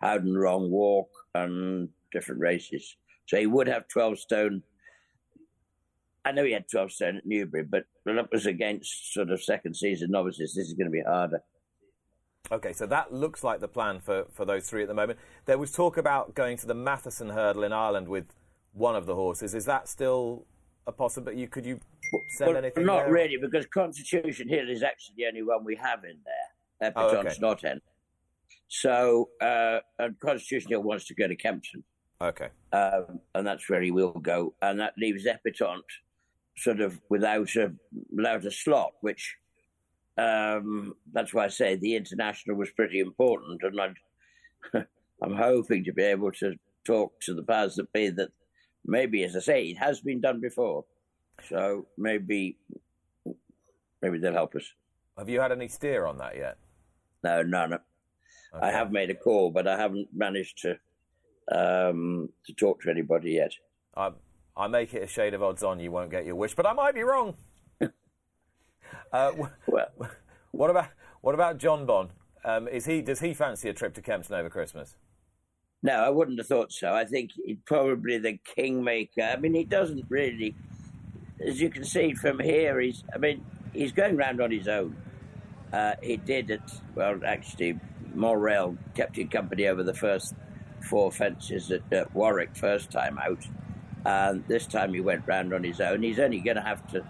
[SPEAKER 5] Howden Long Walk and different races. So he would have 12 stone I know he had 12 stone at Newbury, but that was against sort of second season novices. This is going to be harder.
[SPEAKER 1] Okay, so that looks like the plan for, for those three at the moment. There was talk about going to the Matheson hurdle in Ireland with one of the horses. Is that still a possibility? You, could you send
[SPEAKER 5] well,
[SPEAKER 1] anything
[SPEAKER 5] Not
[SPEAKER 1] there?
[SPEAKER 5] really, because Constitution Hill is actually the only one we have in there.
[SPEAKER 1] Oh, okay.
[SPEAKER 5] not in. So, uh, and Constitution Hill wants to go to Kempton.
[SPEAKER 1] Okay.
[SPEAKER 5] um, and that's where he will go. And that leaves Epatante sort of without a without a slot, which um, that's why I say the international was pretty important, and I'd, [laughs] I'm hoping to be able to talk to the powers that be that maybe, as I say, it has been done before, so maybe maybe they'll help us.
[SPEAKER 1] Have you had any steer on that yet?
[SPEAKER 5] No, none. I have made a call, but I haven't managed to um, to talk to anybody yet.
[SPEAKER 1] I, I make it a shade of odds on you won't get your wish, but I might be wrong. Uh, [laughs]
[SPEAKER 5] Well.
[SPEAKER 1] what about what about Jonbon? Um, is he does he fancy a trip to Kempton over Christmas?
[SPEAKER 5] No, I wouldn't have thought so. I think he'd probably the kingmaker. I mean, he doesn't really, as you can see from here. He's, I mean, he's going round on his own. Uh, he did it. Well, actually, Morrell kept him company over the first four fences at, at Warwick first time out, and this time he went round on his own. He's only going to have to,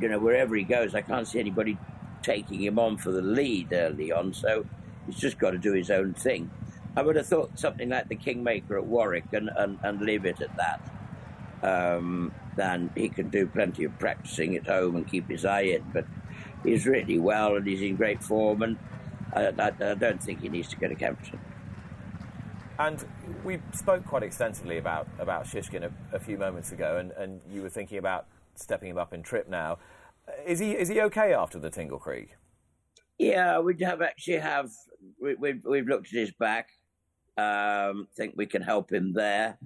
[SPEAKER 5] you know, wherever he goes. I can't see anybody taking him on for the lead early on, so he's just got to do his own thing. I would have thought something like the Kingmaker at Warwick and, and, and leave it at that. Um, then he can do plenty of practicing at home and keep his eye in. But he's really well and he's in great form, and I, I, I don't think he needs to go to Kempton.
[SPEAKER 1] And we spoke quite extensively about about Shishkin a, a few moments ago, and, and you were thinking about stepping him up in trip now. Is he is he okay after the Tingle Creek?
[SPEAKER 5] Yeah, we have actually have we, we've we've looked at his back. Um, think we can help him there.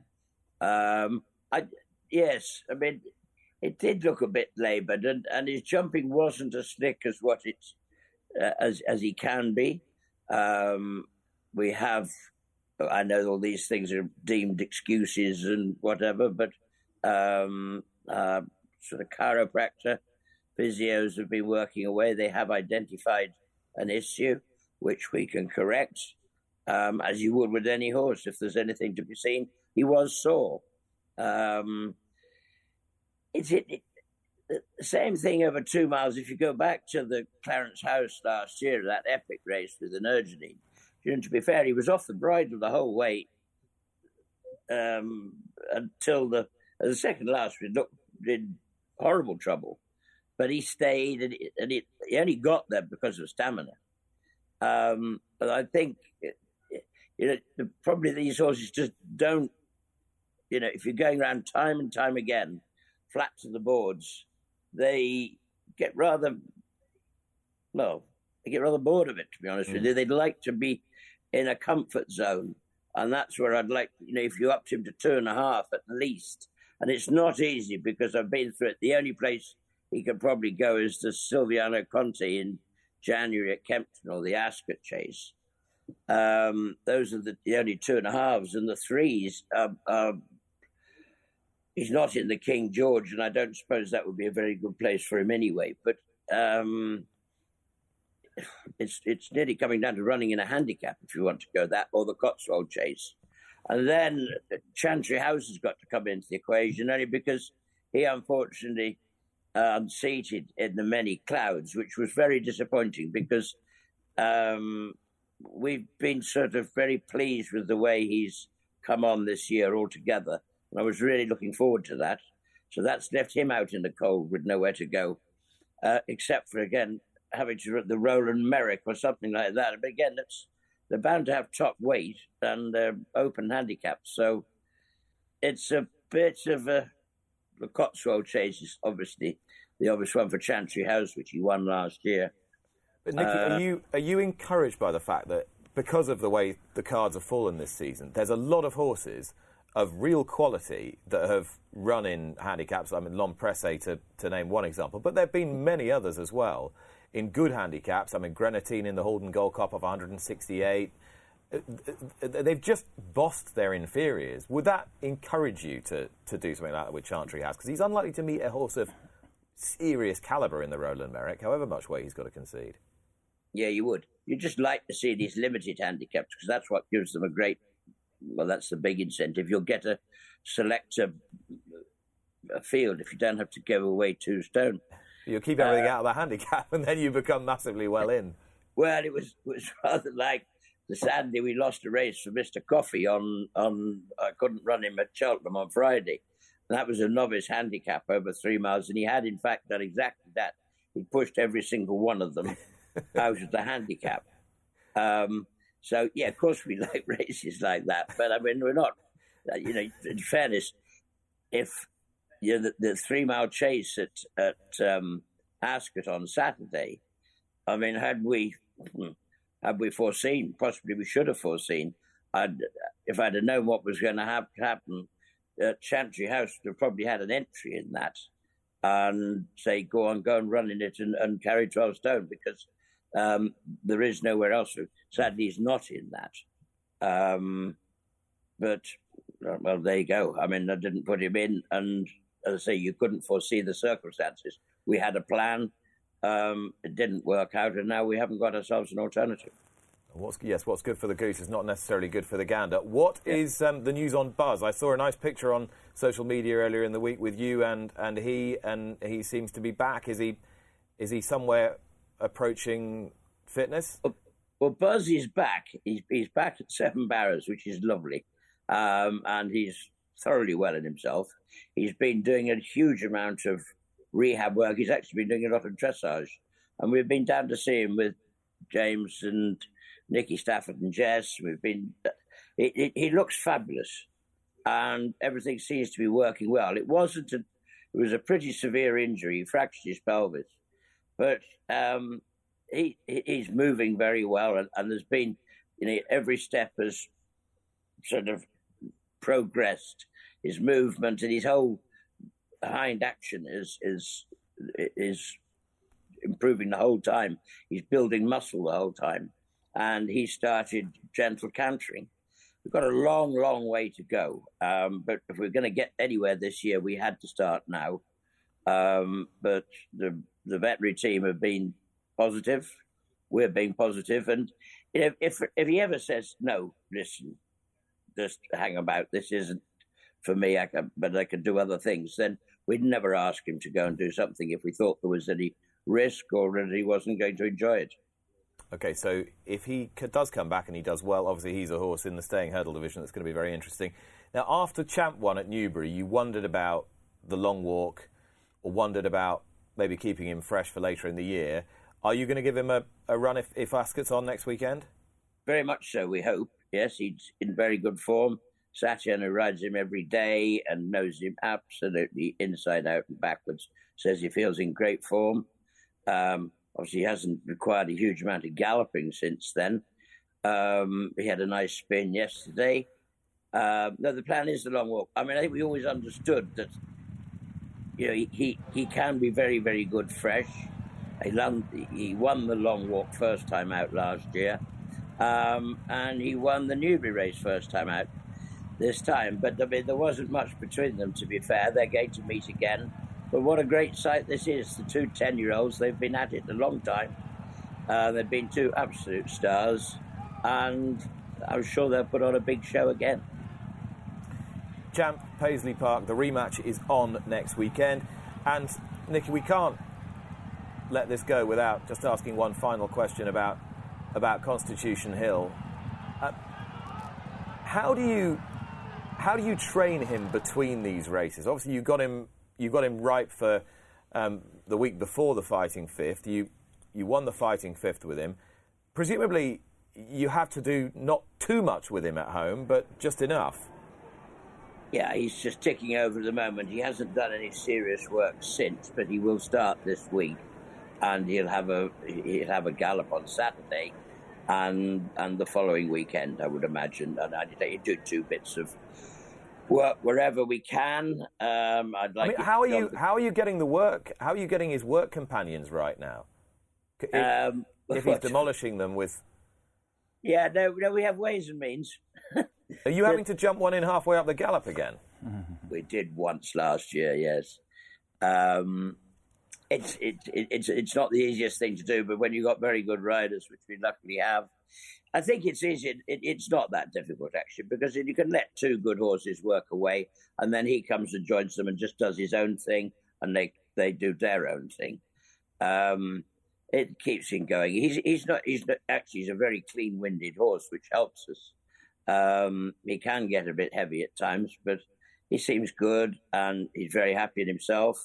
[SPEAKER 5] Um, I yes, I mean it did look a bit laboured, and, and his jumping wasn't as slick as what it's uh, as as he can be. Um, we have, I know all these things are deemed excuses and whatever, but um, uh, sort of chiropractor physios have been working away. They have identified an issue which we can correct, um, as you would with any horse. If there's anything to be seen, he was sore. Um, it's it, it, the same thing over two miles. If you go back to the Clarence House last year, that epic race with the Energumene, you know, to be fair, he was off the bridle the whole way um, until the the second last. We looked in horrible trouble but he stayed and, it, and it, he only got there because of stamina. Um, but I think you know the, probably these horses just don't. You know, if you're going around time and time again, flat to the boards, they get rather well. They get rather bored of it. To be honest with you, they'd like to be in a comfort zone, and that's where I'd like. You know, if you upped him to two and a half at least, and it's not easy because I've been through it. The only place he could probably go is the Silviniaco Conti in January at Kempton or the Ascot Chase. Um, those are the, the only two and a halves, and the threes. He's not in the King George, and I don't suppose that would be a very good place for him anyway. But um, it's it's nearly coming down to running in a handicap if you want to go that, or the Cotswold Chase. And then Chantry House has got to come into the equation only because he unfortunately uh, unseated in the many clouds, which was very disappointing because um, we've been sort of very pleased with the way he's come on this year altogether. And I was really looking forward to that. So that's left him out in the cold with nowhere to go, uh, except for, again, having to the Rowland Meyrick or something like that. But again, it's, they're bound to have top weight and uh, open handicaps. So it's a bit of a the Cotswold Chase is obviously the obvious one for Chantry House, which he won last year.
[SPEAKER 1] But Nicky,
[SPEAKER 5] Uh,
[SPEAKER 1] are you are you encouraged by the fact that because of the way the cards have fallen this season, there's a lot of horses of real quality that have run in handicaps. I mean, L'Homme Presse to to name one example, but there have been many others as well in good handicaps. I mean, Greaneteen in the Haldon Gold Cup of 168. uh, they've just bossed their inferiors. Would that encourage you to, to do something like that with Chantry House? Because he's unlikely to meet a horse of serious calibre in the Rowland Meyrick, however much weight he's got to concede.
[SPEAKER 5] Yeah, you would. You just like to see these limited handicaps because that's what gives them a great. Well, that's the big incentive. You'll get a select a, a field if you don't have to go away two stone.
[SPEAKER 1] You'll keep everything uh, out of the handicap, [laughs] and then you become massively well in.
[SPEAKER 5] Well, it was was [laughs] rather like the Saturday we lost a race for Mister Coffey on on I couldn't run him at Cheltenham on Friday. And that was a novice handicap over three miles, and he had in fact done exactly that. He pushed every single one of them [laughs] out of the handicap. Um, so yeah, of course we like races like that, but I mean we're not. Uh, you know, in fairness, if you know, the, the three mile chase at at um, Ascot on Saturday, I mean, had we hmm, had we foreseen, possibly we should have foreseen. I'd, if I'd have known what was going to have, happen, uh, Chantry House would have probably had an entry in that, and say, go on, go and run in it and, and carry twelve stone because um, there is nowhere else. Sadly, he's not in that. Um, but well, there you go. I mean, I didn't put him in, and as I say, you couldn't foresee the circumstances. We had a plan, um, it didn't work out, and now we haven't got ourselves an alternative.
[SPEAKER 1] What's, yes, what's good for the goose is not necessarily good for the gander. What yeah. is um, the news on Buzz? I saw a nice picture on social media earlier in the week with you and, and he, and he seems to be back. Is he is he somewhere approaching fitness?
[SPEAKER 5] Well, Buzz is back. He's, he's back at Seven Barrows, which is lovely, um, and he's thoroughly well in himself. He's been doing a huge amount of rehab work. He's actually been doing a lot of dressage, and we've been down to see him with James and Nicky Stafford and Jess. We've been. It, it, he looks fabulous, and everything seems to be working well. It wasn't a. It was a pretty severe injury. He fractured his pelvis, but um, he he's moving very well, and, and there's been, you know, every step has sort of progressed. His movement and his whole hind action is is is improving the whole time. He's building muscle the whole time, and he started gentle cantering. We've got a long, long way to go, um, but if we're going to get anywhere this year, we had to start now. Um, but the the veterinary team have been positive. We're being positive, and know, if if he ever says no, listen, just hang about. This isn't for me. I can, but I can do other things. Then we'd never ask him to go and do something if we thought there was any risk or that he wasn't going to enjoy it.
[SPEAKER 1] Okay, so if he does come back and he does well, obviously he's a horse in the staying hurdle division that's going to be very interesting. Now, after Champ won at Newbury, you wondered about the long walk or wondered about maybe keeping him fresh for later in the year. Are you going to give him a, a run if, if Ascot's on next weekend?
[SPEAKER 5] Very much so, we hope. Yes, he's in very good form. Satyan, rides him every day and knows him absolutely inside out and backwards, says he feels in great form. Um, obviously, he hasn't required a huge amount of galloping since then. Um, he had a nice spin yesterday. Uh, no, the plan is the long walk. I mean, I think we always understood that you know he, he, he can be very, very good fresh. He, won, he won the long walk first time out last year, um, and he won the Newbury race first time out this time. But I mean, there wasn't much between them, to be fair. They're going to meet again. But what a great sight this is. The two 10 year olds, they've been at it a long time. Uh, they've been two absolute stars. And I'm sure they'll put on a big show again.
[SPEAKER 1] Champ Paisley Park, the rematch is on next weekend. And Nicky, we can't let this go without just asking one final question about about Constitution Hill. Uh, how do you how do you train him between these races? Obviously, you got him you got him ripe for um, the week before the fighting fifth. You you won the fighting fifth with him. Presumably, you have to do not too much with him at home, but just enough.
[SPEAKER 5] Yeah, he's just ticking over at the moment. He hasn't done any serious work since, but he will start this week, and he'll have a he'll have a gallop on Saturday, and and the following weekend, I would imagine. And I'd do two bits of work wherever we can. Um, I'd like.
[SPEAKER 1] I mean, how are you? How are you getting the work? How are you getting his work companions right now? If, um, [laughs] if he's demolishing them with
[SPEAKER 5] Yeah, no, no, we have ways and means. [laughs]
[SPEAKER 1] Are you having to jump one in halfway up the gallop again?
[SPEAKER 5] we did once last year, yes. Um, it's it, it, it's it's not the easiest thing to do, but when you've got very good riders, which we luckily have, I think it's easy. It, it's not that difficult actually, because you can let two good horses work away, and then he comes and joins them and just does his own thing, and they they do their own thing. Um, it keeps him going. He's he's not he's not, actually he's a very clean winded horse, which helps us. Um, he can get a bit heavy at times, but he seems good and he's very happy in himself.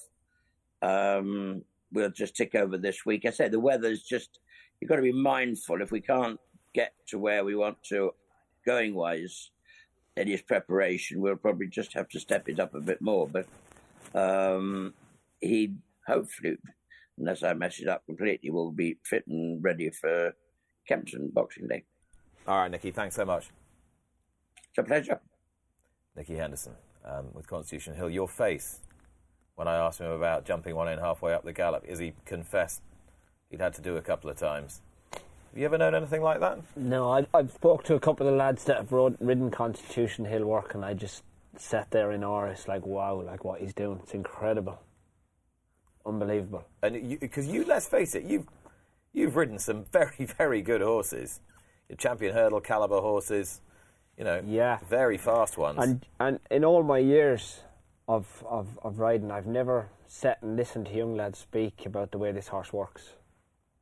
[SPEAKER 5] Um, we'll just tick over this week. I said the weather's just you've got to be mindful if we can't get to where we want to going wise in his preparation, we'll probably just have to step it up a bit more. But um, he hopefully, unless I mess it up completely, will be fit and ready for Kempton Boxing Day.
[SPEAKER 1] All right, Nicky, thanks so much.
[SPEAKER 5] It's a pleasure.
[SPEAKER 1] Nicky Henderson um, with Constitution Hill. Your face when I asked him about jumping one in halfway up the gallop, is he confessed he'd had to do a couple of times. Have you ever known anything like that?
[SPEAKER 3] No, I, I've spoke to a couple of the lads that have rode, ridden Constitution Hill work, and I just sat there in awe. It's like wow, like what he's doing. It's incredible, unbelievable.
[SPEAKER 1] And because you, you, let's face it, you've you've ridden some very [laughs] very good horses, your champion hurdle caliber horses, you know,
[SPEAKER 3] yeah,
[SPEAKER 1] very fast ones.
[SPEAKER 3] And and in all my years of of, of riding, I've never sat and listened to young lads speak about the way this horse works.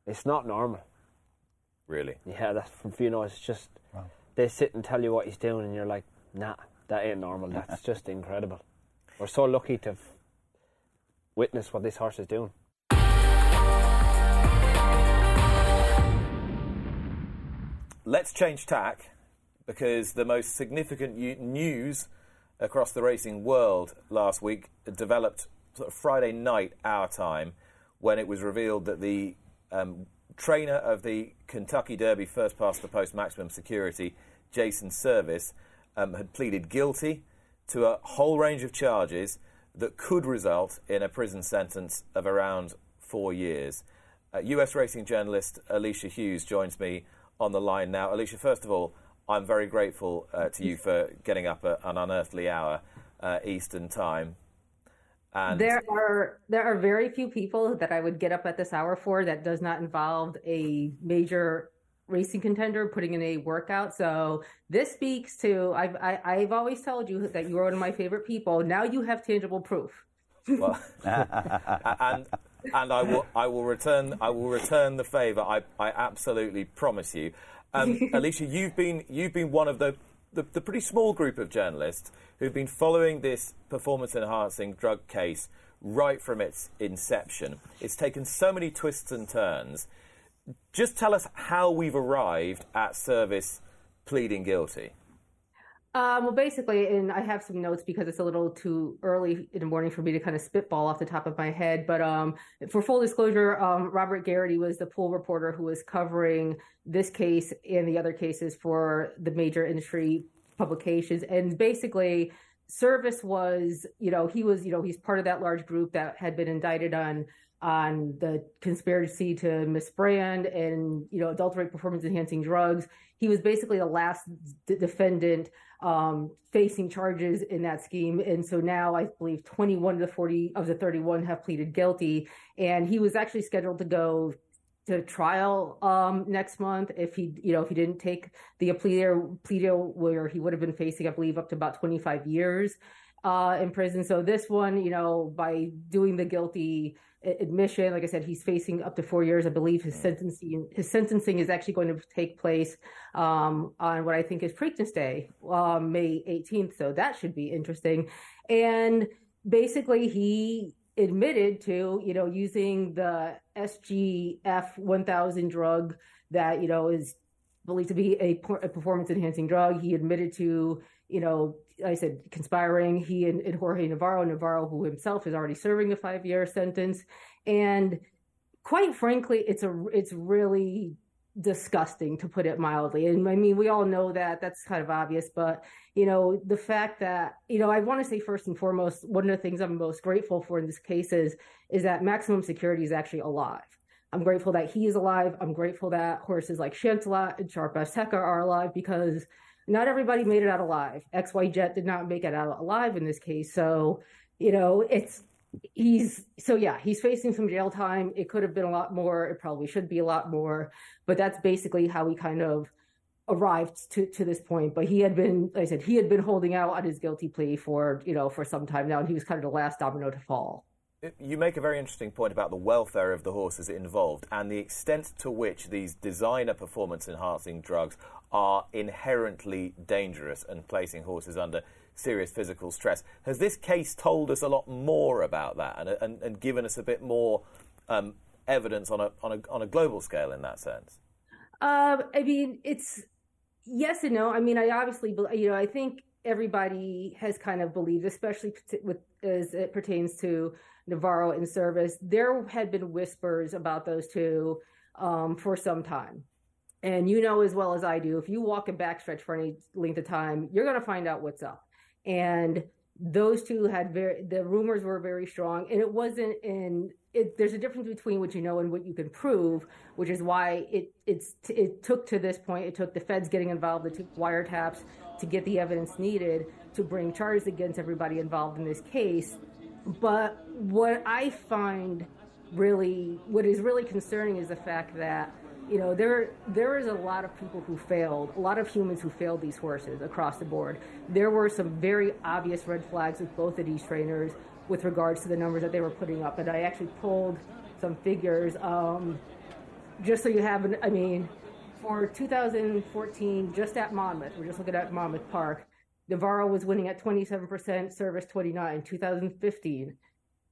[SPEAKER 3] It's not normal.
[SPEAKER 1] Really?
[SPEAKER 3] Yeah, that's from you know. It's just wow. they sit and tell you what he's doing, and you're like, nah, that ain't normal. [laughs] That's just incredible. We're so lucky to witness what this horse is doing.
[SPEAKER 1] Let's change tack because the most significant news across the racing world last week developed sort of Friday night our time when it was revealed that the um, trainer of the Kentucky Derby first past the post maximum security, Jason Servis, um, had pleaded guilty to a whole range of charges that could result in a prison sentence of around four years. Uh, US racing journalist Alicia Hughes joins me on the line now. Alicia, first of all, I'm very grateful uh, to you for getting up at an unearthly hour uh, Eastern time
[SPEAKER 6] and there are there are very few people that I would get up at this hour for that does not involve a major racing contender putting in a workout. So this speaks to I've I, have i have always told you that you are one of my favorite people. Now you have tangible proof.
[SPEAKER 1] well, [laughs] and and I will I will return I will return the favour. I I absolutely promise you. Um, [laughs] Alicia, you've been you've been one of the the, the pretty small group of journalists who've been following this performance enhancing drug case right from its inception. It's taken so many twists and turns. Just tell us how we've arrived at Servis pleading guilty.
[SPEAKER 6] Um, well, basically, and I have some notes because it's a little too early in the morning for me to kind of spitball off the top of my head. But um, for full disclosure, um, Robert Garrity was the pool reporter who was covering this case and the other cases for the major industry publications. And basically, Servis was, you know, he was, you know, he's part of that large group that had been indicted on on the conspiracy to misbrand and you know adulterate performance enhancing drugs. He was basically the last d- defendant um, facing charges in that scheme, and so now I believe 21 of the 40 of the 31 have pleaded guilty, and he was actually scheduled to go to trial um, next month if he, you know, if he didn't take the plea deal where he would have been facing, I believe, up to about 25 years uh, in prison. So this one, you know, by doing the guilty admission. Like I said, he's facing up to four years. I believe his sentencing his sentencing is actually going to take place um, on what I think is Preakness Day, um, May 18th. So that should be interesting. And basically, he admitted to you know using the SGF 1000 drug that you know is believed to be a, a performance enhancing drug. He admitted to you know I said conspiring. He and, and Jorge Navarro, Navarro, who himself is already serving a five year sentence, and quite frankly, it's a it's really disgusting to put it mildly. And I mean, we all know that that's kind of obvious, but you know, the fact that you know, I want to say first and foremost, one of the things I'm most grateful for in this case is is that maximum security is actually alive. I'm grateful that he is alive. I'm grateful that horses like Shancelot and Sharp Azteca are alive because not everybody made it out alive. XY Jet did not make it out alive in this case. So, you know, it's he's so yeah, he's facing some jail time. It could have been a lot more. It probably should be a lot more, but that's basically how he kind of arrived to, to this point. But he had been, like I said, he had been holding out on his guilty plea for, you know, for some time now, and he was kind of the last domino to fall.
[SPEAKER 1] You make a very interesting point about the welfare of the horses involved and the extent to which these designer performance enhancing drugs are inherently dangerous and placing horses under serious physical stress. Has this case told us a lot more about that and, and, and given us a bit more um, evidence on a, on, a, on a global scale in that sense?
[SPEAKER 6] Um, I mean, it's yes and no. I mean, I obviously, you know, I think everybody has kind of believed, especially with as it pertains to Navarro in Servis, there had been whispers about those two um, for some time. And you know as well as I do, if you walk a backstretch for any length of time, you're going to find out what's up. And those two had very, the rumors were very strong. And it wasn't in, it, there's a difference between what you know and what you can prove, which is why it, it's, it took to this point, it took the feds getting involved, it took wiretaps to get the evidence needed to bring charges against everybody involved in this case. But what I find really, what is really concerning is the fact that, you know, there there is a lot of people who failed, a lot of humans who failed these horses across the board. There were some very obvious red flags with both of these trainers with regards to the numbers that they were putting up. And I actually pulled some figures, um, just so you have, an, I mean, for 2014, just at Monmouth, we're just looking at Monmouth Park, Navarro was winning at 27%, Servis 29. 2015,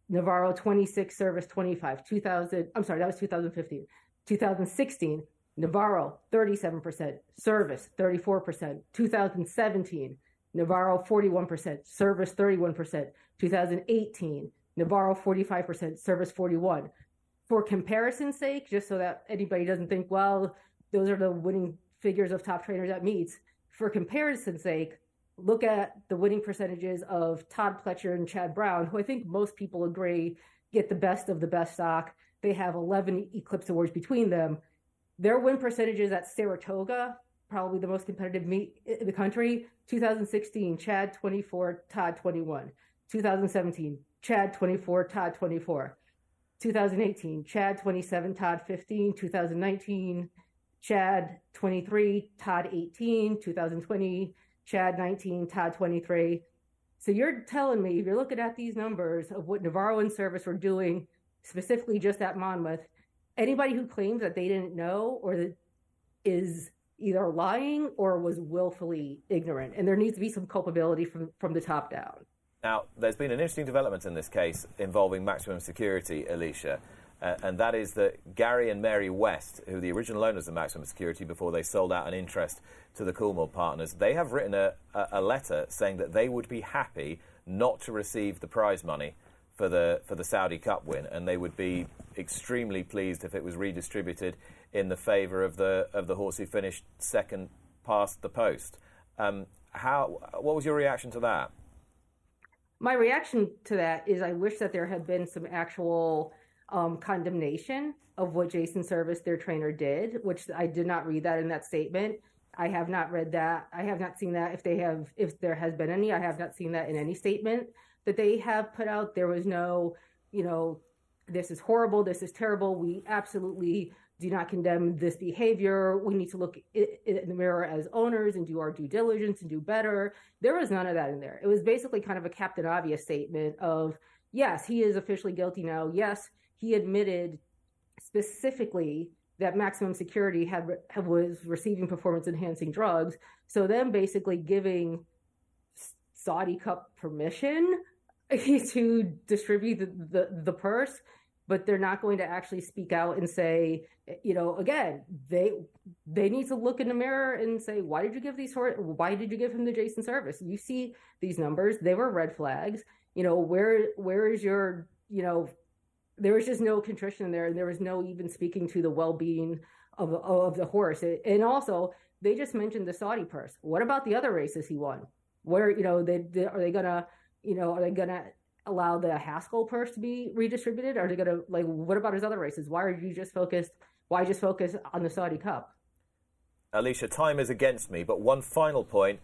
[SPEAKER 6] Navarro 26, Servis 25. 2000, I'm sorry, that was 2015. 2016, Navarro 37%, Servis 34%. 2017, Navarro 41%, Servis 31%. 2018, Navarro 45%, Servis 41. For comparison's sake, just so that anybody doesn't think, well, those are the winning figures of top trainers at meets. For comparison's sake, look at the winning percentages of Todd Pletcher and Chad Brown, who I think most people agree get the best of the best stock. They have 11 Eclipse Awards between them. Their win percentages at Saratoga, probably the most competitive meet in the country, 2016, Chad 24, Todd 21. 2017, Chad 24, Todd 24. 2018, Chad 27, Todd 15. 2019, Chad 23, Todd 18. 2020, Chad 19, Todd 23. So you're telling me, if you're looking at these numbers of what Navarro and Servis were doing, specifically just at Monmouth, anybody who claims that they didn't know or that is either lying or was willfully ignorant. And there needs to be some culpability from, from the top down.
[SPEAKER 1] Now, there's been an interesting development in this case involving maximum security, Alicia uh, and that is that Gary and Mary West, who are the original owners of Maximum Security before they sold out an interest to the Coolmore partners, they have written a, a letter saying that they would be happy not to receive the prize money for the for the Saudi Cup win, and they would be extremely pleased if it was redistributed in the favour of the of the horse who finished second past the post. Um, how? What was your reaction to that?
[SPEAKER 6] My reaction to that is I wish that there had been some actual um, condemnation of what Jason Servis, their trainer, did, which I did not read that in that statement. I have not read that. I have not seen that. If they have, if there has been any, I have not seen that in any statement that they have put out. There was no, you know, this is horrible. This is terrible. We absolutely do not condemn this behavior. We need to look in the mirror as owners and do our due diligence and do better. There was none of that in there. It was basically kind of a Captain Obvious statement of, yes, he is officially guilty now. Yes, he admitted specifically that maximum security had, was receiving performance enhancing drugs. So then basically giving Saudi Cup permission [laughs] to distribute the, the, the purse, but they're not going to actually speak out and say, you know, again, they they need to look in the mirror and say, why did you give these why did you give him the Jason Servis You see these numbers, they were red flags. You know, where where is your, you know, there was just no contrition there and there was no even speaking to the well-being of, of the horse and also they just mentioned the saudi purse what about the other races he won where you know they, they are they gonna you know are they gonna allow the Haskell purse to be redistributed? Are they to like what about his other races? Why are you just focused? Why just focus on the Saudi Cup?
[SPEAKER 1] Alicia, time is against me, but one final point.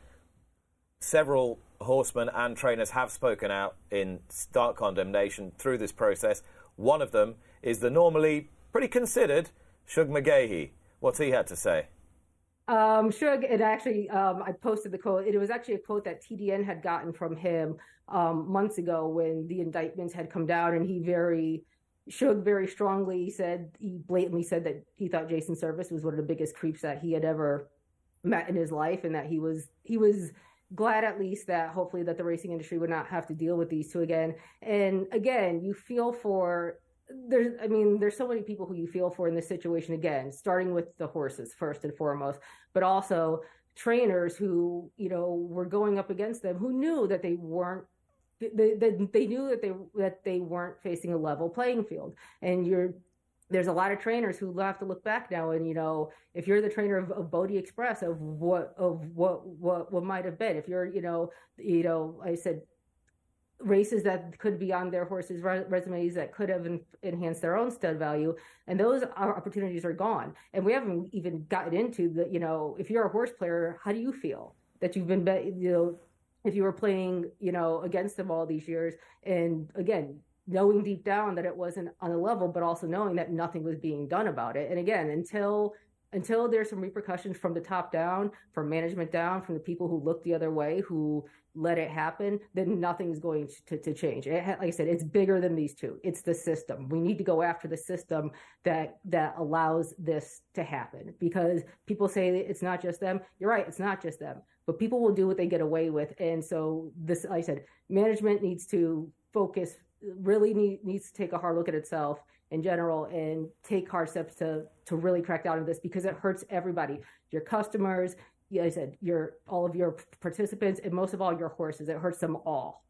[SPEAKER 1] Several horsemen and trainers have spoken out in stark condemnation through this process. One of them is the normally pretty considered Shug McGaughey. What's he had to say?
[SPEAKER 6] Um, Shug, it actually, um, I posted the quote. It was actually a quote that TDN had gotten from him um, months ago when the indictments had come down, and he very, Shug very strongly said, he blatantly said that he thought Jason Servis was one of the biggest creeps that he had ever met in his life, and that he was he was glad at least that hopefully that the racing industry would not have to deal with these two again. And again, you feel for there's i mean there's so many people who you feel for in this situation again starting with the horses first and foremost but also trainers who you know were going up against them who knew that they weren't they, they, they knew that they that they weren't facing a level playing field and you're there's a lot of trainers who have to look back now and you know if you're the trainer of, of Bodexpress of what of what what what might have been. If you're you know you know I said races that could be on their horses resumes that could have enhanced their own stud value and those opportunities are gone. And we haven't even gotten into the you know if you're a horse player how do you feel that you've been you know if you were playing you know against them all these years? And again knowing deep down that it wasn't on a level but also knowing that nothing was being done about it and again until until there's some repercussions from the top down, from management down, from the people who look the other way, who let it happen, then nothing's going to, to change. It, like I said, it's bigger than these two. It's the system. We need to go after the system that that allows this to happen. Because people say it's not just them. You're right. It's not just them. But people will do what they get away with. And so this, like I said, management needs to focus. Really need, needs to take a hard look at itself in general and take hard steps to to really crack down on this because it hurts everybody. Your customers yeah, I said your all of your participants and most of all your horses. It hurts them all